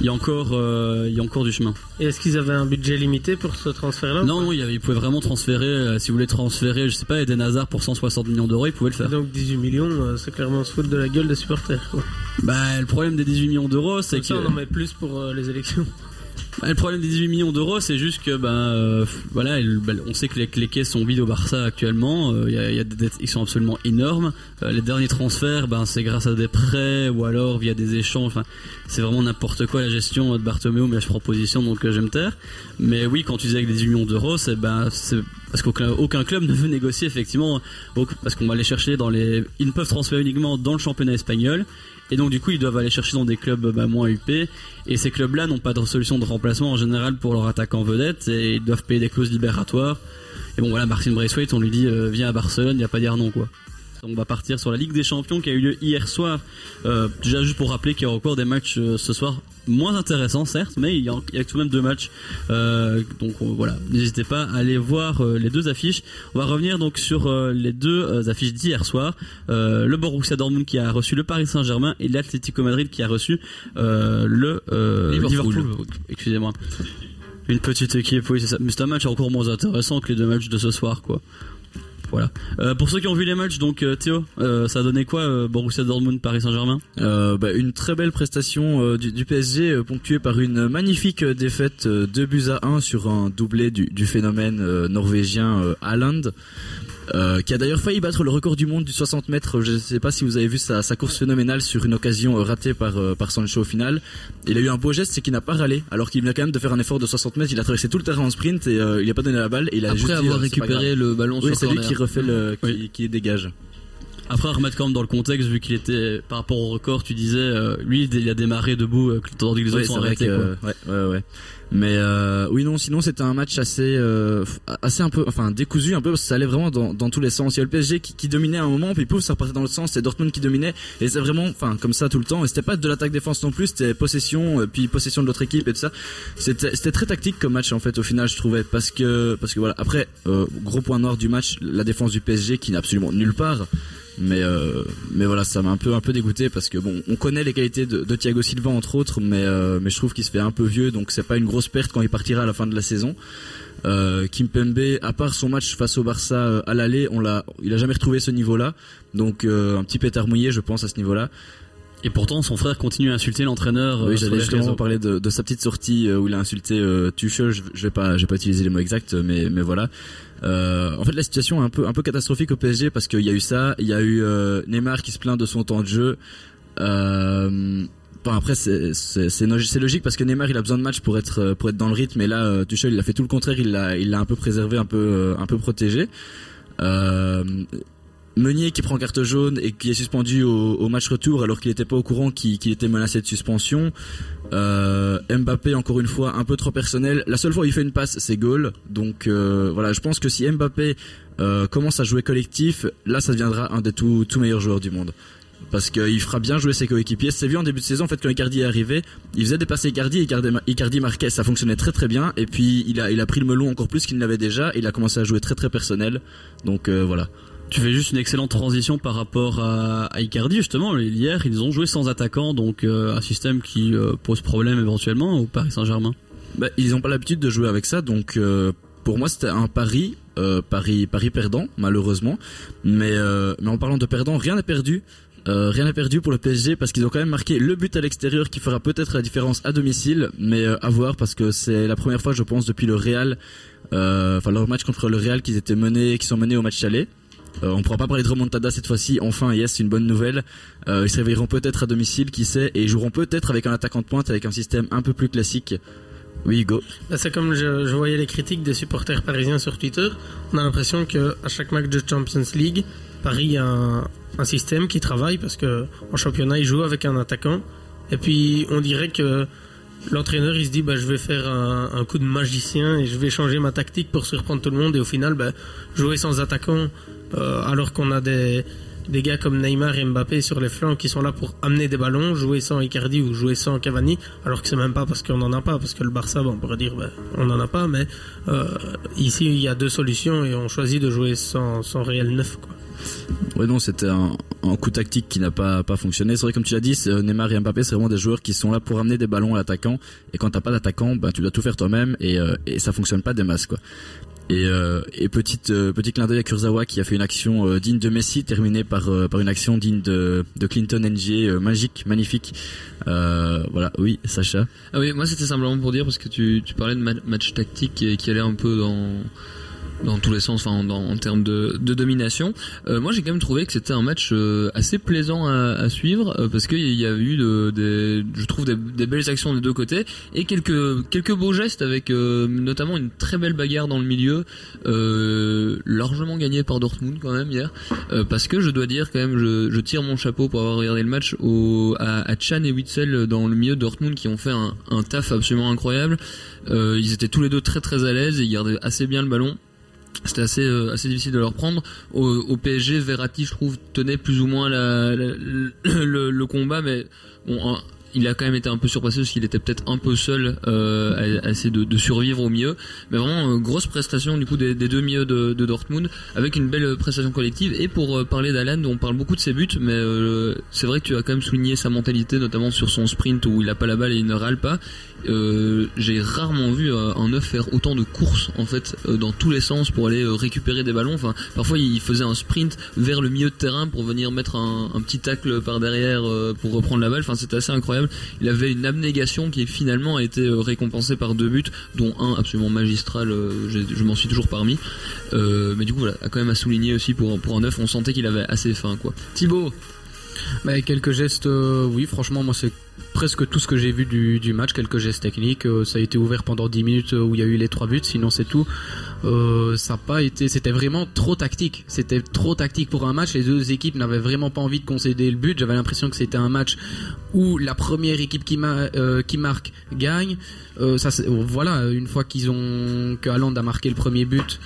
il y a encore, euh, il y a encore du chemin. Et est-ce qu'ils avaient un budget limité pour ce transfert-là Non, non, il, y avait, il pouvait vraiment transférer. euh, si vous voulez transférer, je sais pas, Eden Hazard pour 160 millions d'euros, il pouvait le faire. Donc 18 millions, euh, c'est clairement se foutre de la gueule des supporters. quoi. Bah, le problème des 18 millions d'euros, c'est que ça, on en met plus pour les élections. Le problème des 18 millions d'euros, c'est juste que ben euh, voilà, il- bah, on sait que les, caisses sont vides au Barça actuellement. euh, Il y, a, des dettes qui sont absolument énormes. Euh, les derniers transferts, ben c'est grâce à des prêts ou alors via des échanges. Enfin, c'est vraiment n'importe quoi la gestion de Bartomeu, mais je prends position donc j'aime taire. Mais oui, quand tu disais avec les 18 millions d'euros, c'est ben c'est parce qu'aucun aucun club ne veut négocier effectivement, parce qu'on va les chercher dans les, ils ne peuvent transférer uniquement dans le championnat espagnol. Et donc du coup ils doivent aller chercher dans des clubs bah, moins UP et ces clubs-là n'ont pas de solution de remplacement en général pour leur attaquant vedette et ils doivent payer des clauses libératoires. Et bon voilà Martin Braithwaite on lui dit euh, viens à Barcelone, il n'y a pas dire non quoi. On va partir sur la Ligue des Champions qui a eu lieu hier soir. Euh, déjà juste pour rappeler qu'il y aura encore des matchs euh, ce soir moins intéressants certes, mais il y a, il y a tout de même deux matchs. Euh, donc voilà, n'hésitez pas à aller voir euh, les deux affiches. On va revenir donc sur euh, les deux euh, affiches d'hier soir. Le Borussia Dortmund qui a reçu le Paris Saint-Germain et l'Atlético Madrid qui a reçu le Liverpool. Liverpool. Excusez-moi. Une petite équipe, oui c'est ça. Mais c'est un match encore moins intéressant que les deux matchs de ce soir quoi. Voilà. Euh, pour ceux qui ont vu les matchs, donc euh, Théo, euh, ça a donné quoi Borussia Dortmund Paris Saint-Germain? Bah, une très belle prestation du, PSG ponctuée par une magnifique défaite euh, 2 buts à 1 sur un doublé du, phénomène norvégien Haaland euh, qui a d'ailleurs failli battre le record du monde du 60 mètres. Je ne sais pas si vous avez vu sa, sa course phénoménale sur une occasion euh, ratée par, euh, par Sancho au final. Il a eu un beau geste, c'est qu'il n'a pas râlé, alors qu'il venait quand même de faire un effort de 60 mètres. Il a traversé tout le terrain en sprint et euh, il n'a pas donné la balle. Et il a Après juste avoir récupéré le ballon oui, c'est lui qui refait le, qui, qui dégage. Après, à remettre quand même dans le contexte, vu qu'il était par rapport au record, tu disais, euh, lui, il a démarré debout, euh, tandis que les autres sont arrêtés. euh, ouais, ouais, ouais. Mais euh, oui, non, sinon c'était un match assez, euh, assez un peu, enfin décousu un peu parce que ça allait vraiment dans, dans tous les sens. Il y a le PSG qui, qui dominait à un moment, puis pouf, ça repartait dans l'autre sens. C'est Dortmund qui dominait et c'est vraiment, enfin comme ça tout le temps. Et c'était pas de l'attaque défense non plus, c'était possession, euh, puis possession de l'autre équipe et tout ça. C'était, c'était très tactique comme match en fait au final, je trouvais, parce que, parce que voilà. Après, euh, gros point noir du match, la défense du PSG qui n'est absolument nulle part. Mais euh, mais voilà, ça m'a un peu un peu dégoûté parce que bon, on connaît les qualités de, Thiago Silva entre autres, mais euh, mais je trouve qu'il se fait un peu vieux, donc c'est pas une grosse perte quand il partira à la fin de la saison. Euh, Kim Pembe, à part son match face au Barça euh, à l'aller, on l'a, il a jamais retrouvé ce niveau-là, donc euh, un petit pétard mouillé, je pense à ce niveau-là. Et pourtant, son frère continue à insulter l'entraîneur. euh, Oui, j'allais justement parler de, de sa petite sortie euh, où il a insulté euh, Tuchel. Je, je vais pas, je vais pas utiliser les mots exacts, mais mais voilà. Euh, en fait, la situation est un peu un peu catastrophique au PSG parce qu'il y a eu ça, il y a eu euh, Neymar qui se plaint de son temps de jeu. Euh, Enfin, après c'est logique parce que Neymar il a besoin de match pour être pour être dans le rythme et là Tuchel il a fait tout le contraire il l'a il l'a un peu préservé un peu un peu protégé euh, Meunier qui prend carte jaune et qui est suspendu au, match retour alors qu'il n'était pas au courant qu'il était menacé de suspension. Euh, Mbappé encore une fois un peu trop personnel. La seule fois où il fait une passe c'est goal. Donc euh, voilà, je pense que si Mbappé euh, commence à jouer collectif, là ça deviendra un des tout, tout meilleurs joueurs du monde. Parce qu'il fera bien jouer ses coéquipiers. C'est vu en début de saison, en fait, quand Icardi est arrivé, il faisait dépasser Icardi, Icardi, Icardi marquait, ça fonctionnait très très bien. Et puis il a, il a pris le melon encore plus qu'il ne l'avait déjà. Et il a commencé à jouer très très personnel. Donc euh, voilà. Tu fais juste une excellente transition par rapport à, Icardi justement. Hier, ils ont joué sans attaquant, donc euh, un système qui euh, pose problème éventuellement au Paris Saint-Germain. Bah, ils n'ont pas l'habitude de jouer avec ça, donc euh, pour moi c'était un pari, pari, pari perdant malheureusement. Mais, en parlant de perdant, rien n'est perdu. Rien n'est perdu pour le PSG parce qu'ils ont quand même marqué le but à l'extérieur qui fera peut-être la différence à domicile, mais à voir parce que c'est la première fois, je pense, depuis le Real, enfin leur match contre le Real, qu'ils étaient menés, qu'ils sont menés au match aller. Euh, on ne pourra pas parler de remontada cette fois-ci. Enfin, yes, c'est une bonne nouvelle. Euh, ils se réveilleront peut-être à domicile, qui sait, et ils joueront peut-être avec un attaquant de pointe, avec un système un peu plus classique. Oui, Hugo. Bah, c'est comme je, voyais les critiques des supporters parisiens sur Twitter. On a l'impression que à chaque match de Champions League, Paris a un, système qui travaille parce que en championnat ils jouent avec un attaquant. Et puis on dirait que l'entraîneur il se dit bah je vais faire un, coup de magicien et je vais changer ma tactique pour surprendre tout le monde et au final bah, jouer sans attaquant alors qu'on a des des gars comme Neymar et Mbappé sur les flancs qui sont là pour amener des ballons, jouer sans Icardi ou jouer sans Cavani, alors que c'est même pas parce qu'on en a pas, parce que le Barça, on pourrait dire, ben, on en a pas, mais euh, ici il y a deux solutions et on choisit de jouer sans, sans réel neuf. Quoi. Ouais, non, c'était un, coup tactique qui n'a pas, pas fonctionné. C'est vrai, comme tu l'as dit, Neymar et Mbappé, c'est vraiment des joueurs qui sont là pour amener des ballons à l'attaquant. Et quand t'as pas d'attaquant, ben, tu dois tout faire toi-même et, euh, et ça fonctionne pas des masses, quoi. Et, euh, et petite, euh, petit clin d'œil à Kurzawa qui a fait une action euh, digne de Messi, terminée par, euh, par une action digne de, de Clinton NG, euh, magique, magnifique. Voilà, oui, Sacha. Ah oui, moi c'était simplement pour dire parce que tu, tu parlais de ma- match tactique qui, qui allait un peu dans dans tous les sens, enfin en termes de, domination. Euh, moi j'ai quand même trouvé que c'était un match euh, assez plaisant à, suivre euh, parce qu'il y a eu de, des, je trouve des, belles actions des deux côtés et quelques quelques beaux gestes avec notamment une très belle bagarre dans le milieu, largement gagnée par Dortmund quand même hier, parce que je dois dire quand même, je, tire mon chapeau pour avoir regardé le match au, à, à Chan et Witzel dans le milieu de Dortmund qui ont fait un, taf absolument incroyable. Ils étaient tous les deux très très à l'aise et ils gardaient assez bien le ballon. C'était assez euh, assez difficile de leur prendre. Au, PSG, Verratti, je trouve, tenait plus ou moins le, combat, mais bon, il a quand même été un peu surpassé parce qu'il était peut-être un peu seul euh, à, essayer de, survivre au milieu. Mais vraiment euh, grosse prestation du coup des, deux milieux de, Dortmund avec une belle prestation collective. Et pour euh, parler d'Alan, on parle beaucoup de ses buts, mais c'est vrai que tu as quand même souligné sa mentalité, notamment sur son sprint où il a pas la balle et il ne râle pas. J'ai rarement vu un neuf faire autant de courses en fait dans tous les sens pour aller récupérer des ballons. Parfois il faisait un sprint vers le milieu de terrain pour venir mettre un, petit tacle par derrière pour reprendre la balle. Enfin, c'était assez incroyable. Il avait une abnégation qui finalement a été euh, récompensée par deux buts, dont un absolument magistral. euh, je m'en suis toujours parmi. Euh, mais du coup, voilà, quand même à souligner aussi pour pour un neuf, on sentait qu'il avait assez faim quoi. Thibaut. Bah, quelques gestes, oui, franchement, moi c'est presque tout ce que j'ai vu du, match, quelques gestes techniques. euh, ça a été ouvert pendant 10 minutes euh, où il y a eu les trois buts, sinon c'est tout. Euh, c'était vraiment trop tactique. C'était trop tactique pour un match. Les deux équipes n'avaient vraiment pas envie de concéder le but. J'avais l'impression que c'était un match où la première équipe qui, ma- qui marque gagne. Voilà, une fois qu'ils ont que a marqué le premier but.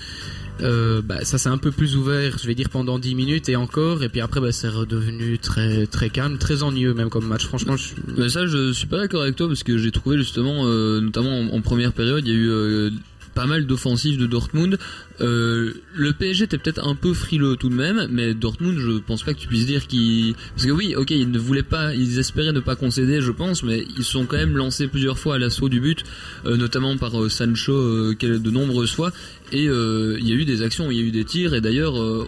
Euh, bah, ça s'est un peu plus ouvert, je vais dire pendant 10 minutes et encore, et puis après bah, c'est redevenu très très calme, très ennuyeux même comme match. Franchement. Mais ça, je suis pas d'accord avec toi parce que j'ai trouvé justement, euh, notamment en, première période, il y a eu euh, pas mal d'offensives de Dortmund. Le PSG était peut-être un peu frileux tout de même, mais Dortmund, je pense pas que tu puisses dire qu'ils, parce que oui, ok, ils ne voulaient pas, ils espéraient ne pas concéder, je pense, mais ils sont quand même lancés plusieurs fois à l'assaut du but, notamment par Sancho de nombreuses fois. Et euh, il y a eu des actions, il y a eu des tirs, et d'ailleurs, euh,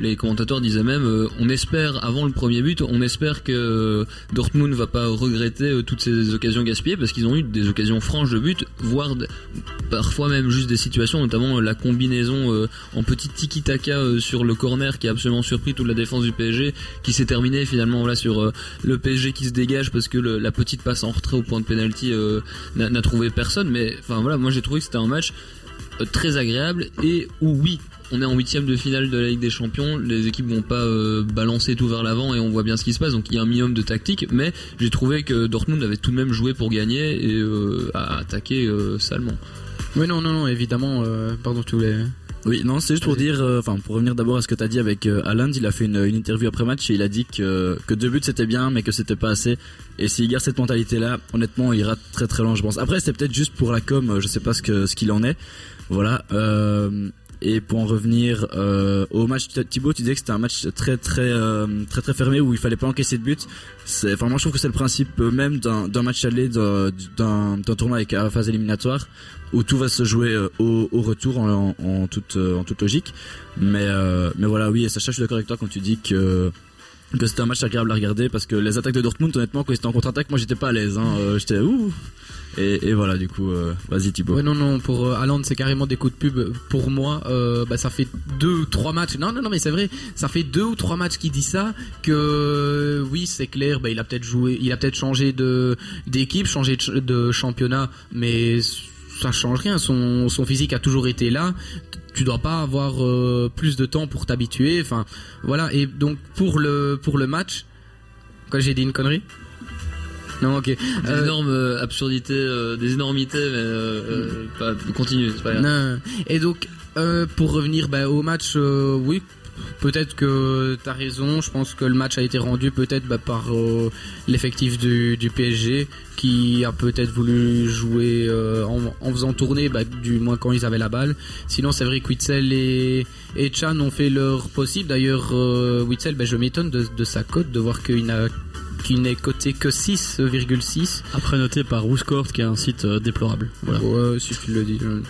les commentateurs disaient même, euh, on espère avant le premier but, on espère que Dortmund va pas regretter toutes ces occasions gaspillées, parce qu'ils ont eu des occasions franches de but, voire parfois même juste des situations, notamment la combinaison en petit tiki-taka sur le corner qui a absolument surpris toute la défense du PSG, qui s'est terminée finalement sur le PSG qui se dégage parce que la petite passe en retrait au point de pénalty n'a trouvé personne. Mais enfin voilà, moi j'ai trouvé que c'était un match très agréable et où oui. On est en huitième de finale de la Ligue des Champions, les équipes vont pas euh, balancer tout vers l'avant et on voit bien ce qui se passe, donc il y a un minimum de tactique, mais j'ai trouvé que Dortmund avait tout de même joué pour gagner et euh, a attaqué euh, salement. Oui, non, non, non, évidemment, euh, pardon, tu voulais. Oui, non, c'est juste pour dire, euh, enfin, pour revenir d'abord à ce que tu as dit avec euh, Haaland, il a fait une, une interview après match et il a dit que, que deux buts c'était bien, mais que c'était pas assez. Et s'il garde cette mentalité-là, honnêtement, il ira très très loin, je pense. Après, c'est peut-être juste pour la com, je sais pas ce que ce qu'il en est. Voilà. Euh, et pour en revenir euh, au match, Thibaut, tu disais que c'était un match très très euh, très très fermé où il fallait pas encaisser de buts. C'est, enfin, moi je trouve que c'est le principe même d'un, d'un match aller, d'un, d'un, d'un tournoi avec à phase éliminatoire où tout va se jouer euh, au, retour euh, en toute logique. Mais euh, mais voilà, oui, et Sacha, je suis d'accord avec toi quand tu dis que que c'était un match agréable à regarder parce que les attaques de Dortmund, honnêtement, quand ils étaient en contre-attaque, moi j'étais pas à l'aise. Hein, j'étais ouh. Et, voilà, du coup, vas-y Thibaut. Ouais, non, non, pour euh, c'est carrément des coups de pub. Pour moi, bah, ça fait deux ou trois matchs. Non, non, non, mais c'est vrai, ça fait deux ou trois matchs qu'il dit ça. Que oui, c'est clair, bah, il a peut-être joué, il a peut-être changé d'équipe, changé de, ch- de championnat, mais ça change rien. Son, son physique a toujours été là. Tu dois pas avoir euh, plus de temps pour t'habituer. Enfin, voilà. Et donc pour le pour le match, quand j'ai dit une connerie? Non, ok. Des Euh, énormes euh, absurdités, euh, des énormités, mais euh, pas, continue, c'est pas grave. Non. Et donc, pour revenir bah, au match, oui, peut-être que tu as raison. Je pense que le match a été rendu peut-être bah, par euh, l'effectif du, du PSG qui a peut-être voulu jouer euh, en, en faisant tourner, bah, du moins quand ils avaient la balle. Sinon, c'est vrai que Witzel et, et Chan ont fait leur possible. D'ailleurs, euh, Witzel, bah, je m'étonne de, de sa cote, de voir qu'il n'a n'est coté que 6,6. Après noté par Rousscourt qui est un site euh, déplorable. Voilà. Ouais, si tu le dis. je-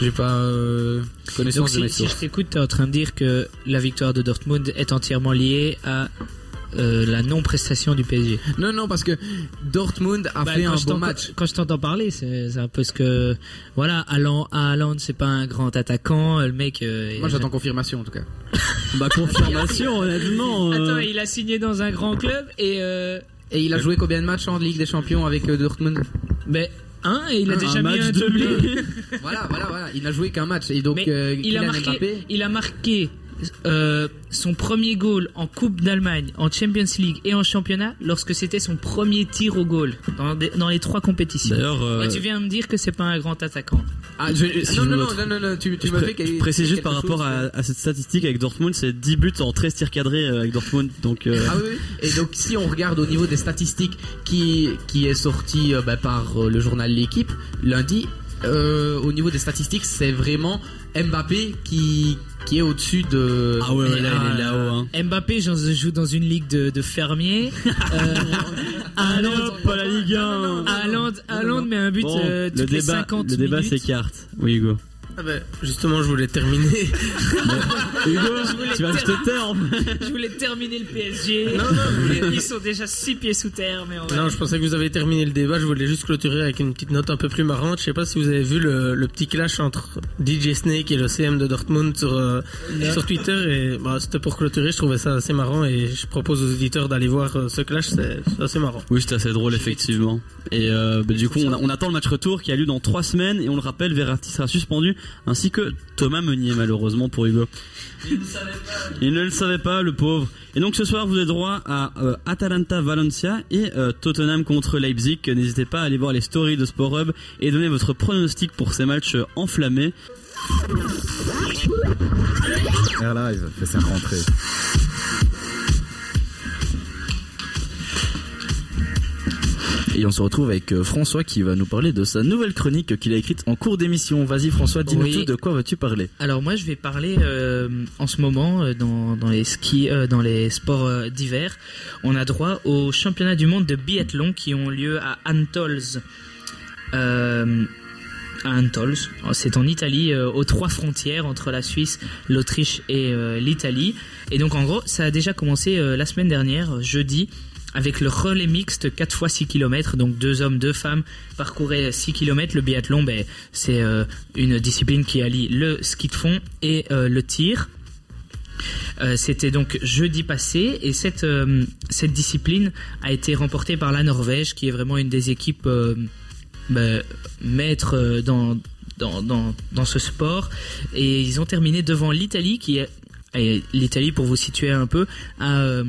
j'ai pas euh, connaissance de mes si, je t'écoute, t'es en train de dire que la victoire de Dortmund est entièrement liée à euh, la non-prestation du PSG. Non, non, parce que Dortmund a bah, fait un bon match. Quand je t'entends parler, c'est un peu ce que. Voilà, Haaland, Haaland c'est pas un grand attaquant. Le mec. Euh, Moi, j'attends confirmation en tout cas. bah, confirmation, honnêtement. Euh... Attends, il a signé dans un grand club et. Et il a joué combien de matchs en Ligue des Champions avec Dortmund? Mais 1 et il a déjà mis un doublé. voilà, voilà, voilà. Il n'a joué qu'un match et donc euh, il, a il a marqué euh, son premier goal en Coupe d'Allemagne, en Champions League et en championnat lorsque c'était son premier tir au goal dans, des- dans les trois compétitions. D'ailleurs, euh, tu viens me dire que c'est pas un grand attaquant. Ah, je- Si non, je non, non, non, non, non, tu, tu m'as fait je précise juste par rapport chose, à, à cette statistique avec Dortmund, c'est 10 buts en 13 tirs cadrés euh, avec Dortmund. Donc, euh, Ah oui, oui. Et donc si on regarde au niveau des statistiques qui, qui est sorti euh, bah, par euh, le journal L'équipe lundi, euh, au niveau des statistiques c'est vraiment Mbappé qui, qui est au-dessus de... Ah ouais, ouais, là, il est Ah, là-haut. Hein. Mbappé, joue dans une ligue de, de fermiers. Euh, Haaland, Pas la Ligue 1. Haaland, Haaland met un but Bon, euh, le toutes les débat, 50 le débat s'écarte. Oui, Hugo. Ah ben, justement, je voulais terminer. Hugo, Je voulais tu vas ter- te taire. Je voulais terminer le PSG. Non, non, je voulais- Ils sont déjà six pieds sous terre, mais. Non, je pensais que vous avez terminé le débat. Je voulais juste clôturer avec une petite note un peu plus marrante. Je sais pas si vous avez vu le, le petit clash entre DJ Snake et le CM de Dortmund sur, euh, sur Twitter. Et bah, c'était pour clôturer. Je trouvais ça assez marrant et je propose aux auditeurs d'aller voir euh, ce clash. C'est c'est assez marrant. Oui, c'était assez drôle, effectivement. Et euh, bah, du coup, on, a- on attend le match retour qui a lieu dans 3 semaines. Et on le rappelle, Verratti sera suspendu, ainsi que Thomas Meunier, malheureusement, pour Hugo. Il ne le savait pas, le pauvre. Et donc ce soir, vous avez droit à euh, Atalanta Valencia et euh, Tottenham contre Leipzig. N'hésitez pas à aller voir les stories de Sport Hub et donner votre pronostic pour ces matchs euh, enflammés. Air Live fait sa rentrée. Et on se retrouve avec euh, François qui va nous parler de sa nouvelle chronique qu'il a écrite en cours d'émission. Vas-y François, dis-nous Oui. tout, de quoi vas-tu parler? Alors moi je vais parler euh, en ce moment euh, dans, dans les skis, euh, dans les sports euh, d'hiver, on a droit aux championnats du monde de biathlon qui ont lieu à Antols. Euh, à Antols, c'est en Italie, euh, aux trois frontières entre la Suisse, l'Autriche et euh, l'Italie. Et donc en gros, ça a déjà commencé euh, la semaine dernière, jeudi, avec le relais mixte 4 fois 6 km, donc deux hommes, deux femmes parcouraient 6 km. Le biathlon, ben, c'est euh, une discipline qui allie le ski de fond et euh, le tir. Euh, C'était donc jeudi passé et cette, cette discipline a été remportée par la Norvège qui est vraiment une des équipes ben, maîtres dans, dans, dans, dans ce sport et ils ont terminé devant l'Italie qui est l'Italie pour vous situer un peu a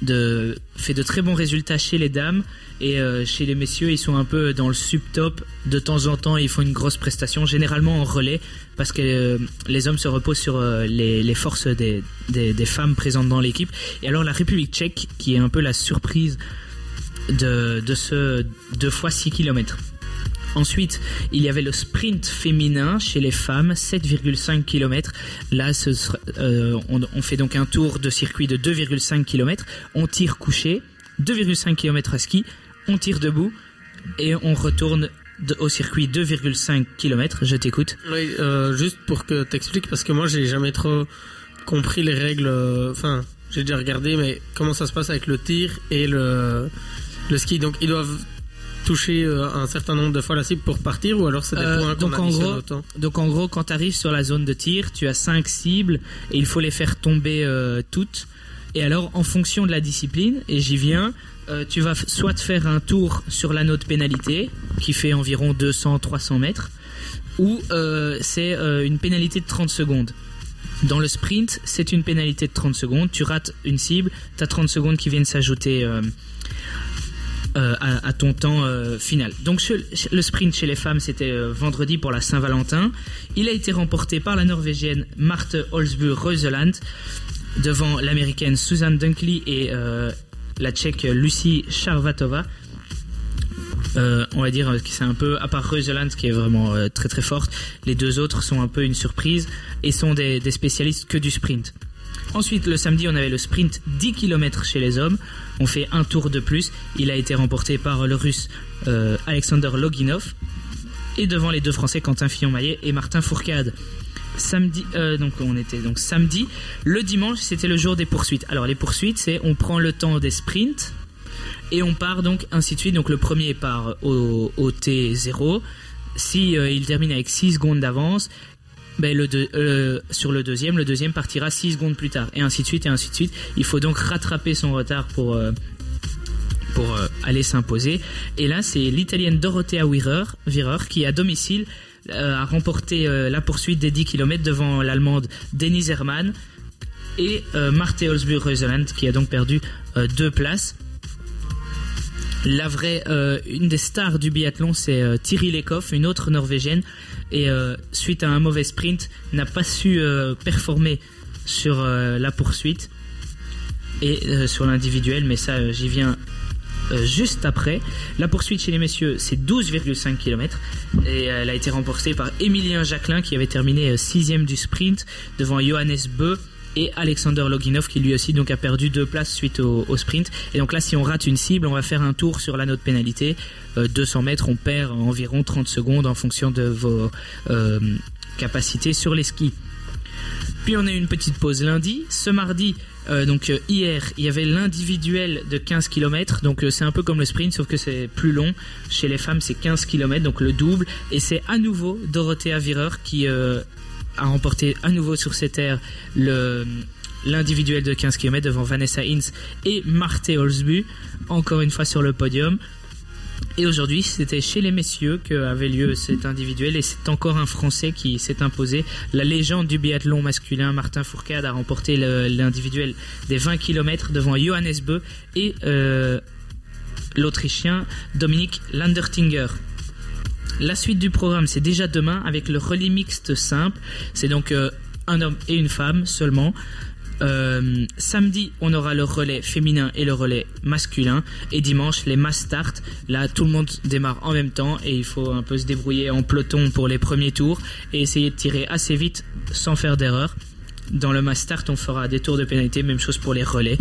fait de très bons résultats chez les dames et euh, chez les messieurs ils sont un peu dans le sub-top. De temps en temps ils font une grosse prestation généralement en relais parce que euh, les hommes se reposent sur euh, les, forces des femmes présentes dans l'équipe. Et alors la République tchèque qui est un peu la surprise de, de ce 2 fois 6 km Ensuite, il y avait le sprint féminin chez les femmes, 7,5 km. Là, euh, on, fait donc un tour de circuit de 2,5 km. On tire couché, 2,5 km à ski, on tire debout et on retourne au circuit 2,5 km. Je t'écoute. Oui, euh, juste pour que t'expliques, parce que moi j'ai jamais trop compris les règles. euh, Enfin, j'ai déjà regardé, mais comment ça se passe avec le tir et le ski Donc ils doivent toucher euh, un certain nombre de fois la cible pour partir, ou alors c'est des Euh, points donc en gros, autant donc en gros, quand tu arrives sur la zone de tir, tu as cinq cibles et il faut les faire tomber euh, toutes. Et alors, en fonction de la discipline, et j'y viens, euh, tu vas soit te faire un tour sur l'anneau de pénalité qui fait environ 200-300 mètres, ou euh, c'est euh, une pénalité de 30 secondes. Dans le sprint, c'est une pénalité de 30 secondes. Tu rates une cible, tu as 30 secondes qui viennent s'ajouter euh, à, ton temps euh, final. Donc le sprint chez les femmes, c'était euh, vendredi pour la Saint-Valentin. Il a été remporté par la Norvégienne Marte Holzbu Reuseland devant l'américaine Susan Dunkley et la tchèque Lucie Charvatova. On va dire que c'est un peu, à part Reuseland qui est vraiment très très forte, les deux autres sont un peu une surprise et sont des spécialistes que du sprint. Ensuite, le samedi, on avait le sprint 10 km chez les hommes. On fait un tour de plus. Il a été remporté par le russe euh, Alexander Loginov. Et devant les deux français, Quentin Fillon-Maillet et Martin Fourcade. Samedi, euh, donc on était donc samedi. Le dimanche, c'était le jour des poursuites. Alors les poursuites, c'est on prend le temps des sprints et on part donc ainsi de suite. Donc le premier part au, au T0. Si euh, il termine avec 6 secondes d'avance, ben euh, sur le deuxième, le deuxième partira 6 secondes plus tard, et ainsi de suite, et ainsi de suite. Il faut donc rattraper son retard pour, euh, pour euh, aller s'imposer. Et là, c'est l'italienne Dorothea Wierer, qui, à domicile, a remporté la poursuite des 10 km devant l'allemande Denise Hermann et euh, Marte Holzburg Reuseland qui a donc perdu deux places. La vraie, euh, une des stars du biathlon, c'est euh, Thierry Lekoff, une autre norvégienne, et euh, suite à un mauvais sprint, n'a pas su performer sur la poursuite. Et sur l'individuel, mais ça, j'y viens juste après. La poursuite chez les messieurs, c'est 12,5 km et elle a été remportée par Emilien Jacquelin qui avait terminé 6 du sprint devant Johannes Beu et Alexander Loginov qui lui aussi donc a perdu deux places suite au, sprint. Et donc là, si on rate une cible, on va faire un tour sur l'anneau de pénalité. Euh, 200 mètres, on perd environ 30 secondes en fonction de vos euh, capacités sur les skis. Puis on a eu une petite pause lundi. Ce mardi, euh, donc euh, hier, il y avait l'individuel de 15 km. Donc euh, c'est un peu comme le sprint, sauf que c'est plus long. Chez les femmes, c'est 15 km, donc le double. Et c'est à nouveau Dorothea Wierer qui euh, a remporté à nouveau sur ses terres l'individuel de 15 km devant Vanessa Hins et Marte Holzbu, encore une fois sur le podium. Et aujourd'hui, c'était chez les messieurs qu'avait lieu cet individuel et c'est encore un Français qui s'est imposé. La légende du biathlon masculin, Martin Fourcade, a remporté l'individuel des 20 km devant Johannes Beu et euh, l'Autrichien Dominique Landertinger. La suite du programme, c'est déjà demain avec le relais mixte simple. C'est donc euh, un homme et une femme seulement. Euh, samedi, on aura le relais féminin et le relais masculin. Et dimanche, les mass start. Là, tout le monde démarre en même temps et il faut un peu se débrouiller en peloton pour les premiers tours et essayer de tirer assez vite sans faire d'erreur. Dans le mass start, on fera des tours de pénalité, même chose pour les relais.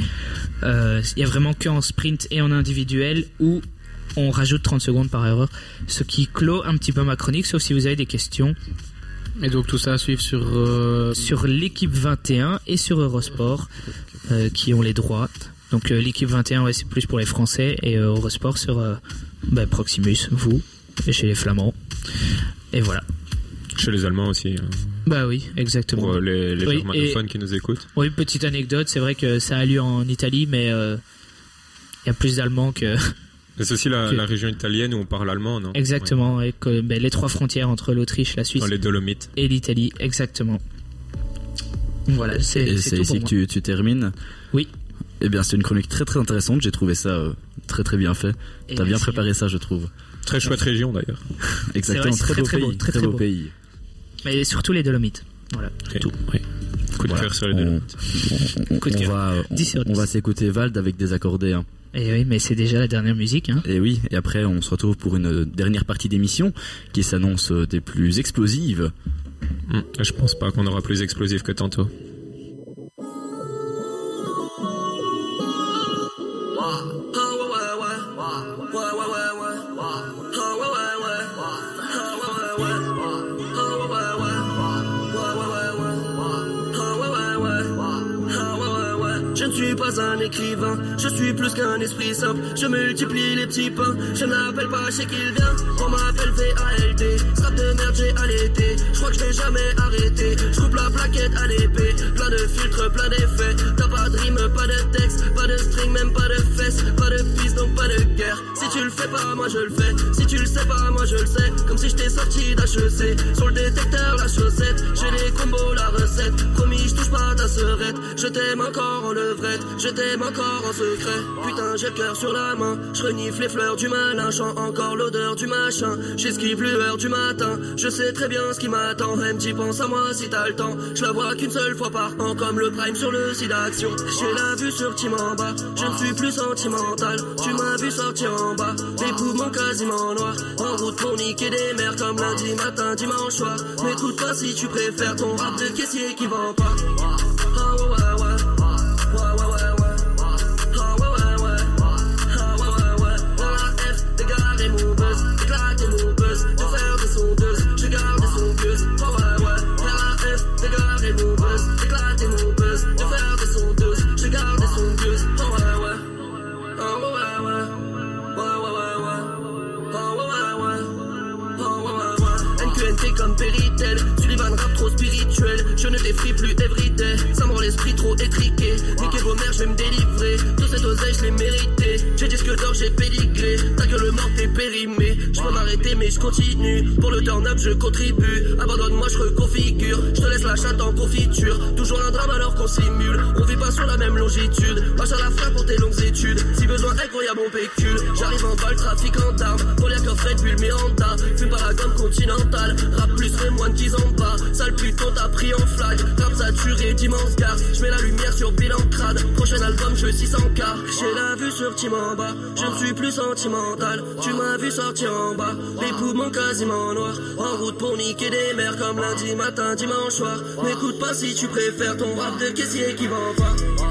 Euh, Il y a vraiment qu'en sprint et en individuel où on rajoute 30 secondes par erreur, ce qui clôt un petit peu ma chronique, sauf si vous avez des questions. Et donc tout ça à suivre sur euh, sur l'équipe 21 et sur Eurosport euh, qui ont les droits. Donc euh, l'équipe 21 ouais, c'est plus pour les Français et euh, Eurosport sur euh, bah, Proximus, vous et chez les Flamands. Et voilà. Chez les Allemands aussi. hein. Bah oui, exactement. Pour les, les Oui, germanophones et- qui nous écoutent. Oui, petite anecdote, c'est vrai que ça a lieu en Italie, mais euh, il y a plus d'Allemands que. C'est aussi la, que- la région italienne où on parle allemand, non? Exactement, et que, ben, les trois frontières entre l'Autriche, la Suisse Dans les Dolomites. et l'Italie, exactement. Voilà, c'est Et c'est ici pour que tu, tu termines? Oui. Eh bien, c'est une chronique très très intéressante. J'ai trouvé ça euh, très très bien fait. T'as bien préparé ça, je trouve. Très chouette région d'ailleurs. Exactement, vrai, très, très, beau très beau, pays, très, très beau beau. pays. Mais surtout les Dolomites. Voilà, tout. Coup de Voilà. cœur sur les On- Dolomites. On, Coup de on cœur. va, on, 10 sur on va s'écouter Vald avec des accordés. Hein. Et oui, mais c'est déjà la dernière musique. Hein. Et oui, et après on se retrouve pour une dernière partie d'émission qui s'annonce euh, des plus explosives. Hum, Je pense pas qu'on aura plus explosif que tantôt. Pas un écrivain, je suis plus qu'un esprit simple. Je multiplie les petits pains, je n'appelle pas chez qu'il vient. On m'appelle VALD, strap de merde j'ai allaité. Je crois que je vais jamais arrêter. Je coupe la plaquette à l'épée, plein de filtres, plein d'effets. T'as pas de rime, pas de texte, pas de string, même pas de fesses, pas de piste, donc pas de guerre. Si tu le fais pas, moi je le fais. Si tu le sais pas, moi je le sais. Comme si j'étais sorti d'HEC. Sur le détecteur, la chaussette. J'ai les combos, la recette. Promis, je t'aime encore en levrette. Je t'aime encore en secret. Putain, j'ai le cœur sur la main. Je renifle les fleurs du malin. Chant encore l'odeur du machin. J'esquive lueur du matin. Je sais très bien ce qui m'attend. Même tu penses à moi si t'as le temps. Je la vois qu'une seule fois par an. Comme le prime sur le site d'action. J'ai la vue sur Team en bas. Je ne suis plus sentimental. Tu m'as vu sortir en bas. Les poumons quasiment noirs. En route pour niquer des mers comme lundi matin, dimanche soir. M'écoute pas si tu préfères ton rap de caissier qui vend pas. Ah continue. Pour le turn-up, je contribue. Abandonne-moi, je reconfigure. Je te laisse la chatte en confiture. Toujours un drame alors qu'on simule. On vit pas sur la même longitude. Marche à la frappe pour tes longues études. Si besoin, incroyable, on pécule. J'arrive en balle, trafic en d'armes. Poliac, coffret, bulle, méanda. Fume par la gomme continentale. Rap plus, moins qu'ils en bas. Sale pute, on t'a pris en flag. Rap saturé, d'immense garde. Je mets la lumière sur bilan crade. Prochain album, je 600k. J'ai la vue sur bas. Je ne suis plus sentimental. Tu m'as vu sortir en bas. Les poumons quasiment noirs. En route pour niquer des mers comme lundi matin, dimanche soir. N'écoute pas si tu préfères ton rap de caissier qui vend pas.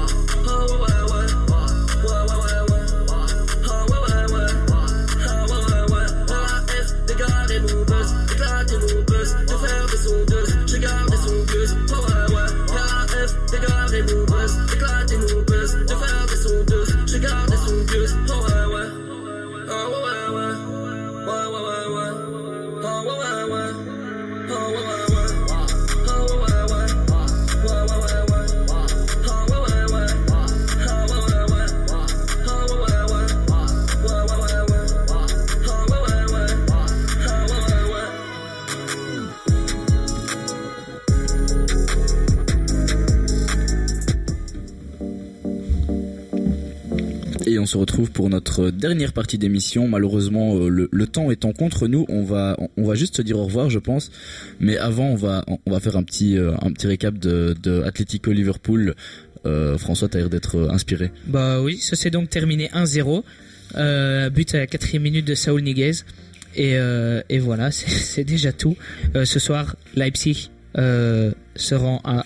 Se retrouve pour notre dernière partie d'émission. Malheureusement, euh, le, temps étant contre nous, on va on va juste se dire au revoir, je pense. Mais avant, on va on va faire un petit euh, un petit récap de, de Atlético Liverpool Euh, François, t'as l'air d'être euh, inspiré. Bah oui, ça s'est donc terminé 1-0. Euh, but à la quatrième minute de Saul Niguez. Et, et voilà, c'est déjà tout. Ce soir, Leipzig se rend à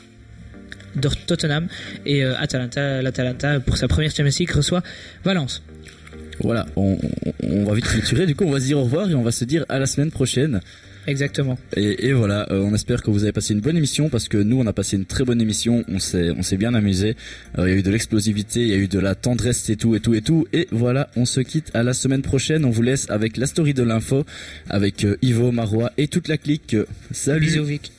Dor- Tottenham et euh, Atalanta, l'Atalanta pour sa première Champions League reçoit Valence. Voilà, on, on- va vite clôturer. Du coup, on va se dire au revoir et on va se dire à la semaine prochaine. Exactement. Et, et voilà, euh, on espère que vous avez passé une bonne émission parce que nous, on a passé une très bonne émission. On s'est, on s'est bien amusé. Euh, Il y a eu de l'explosivité, il y a eu de la tendresse et tout et tout et tout. Et voilà, on se quitte à la semaine prochaine. On vous laisse avec la story de l'info avec euh, Ivo, Marois et toute la clique. Salut. Bisous Vic.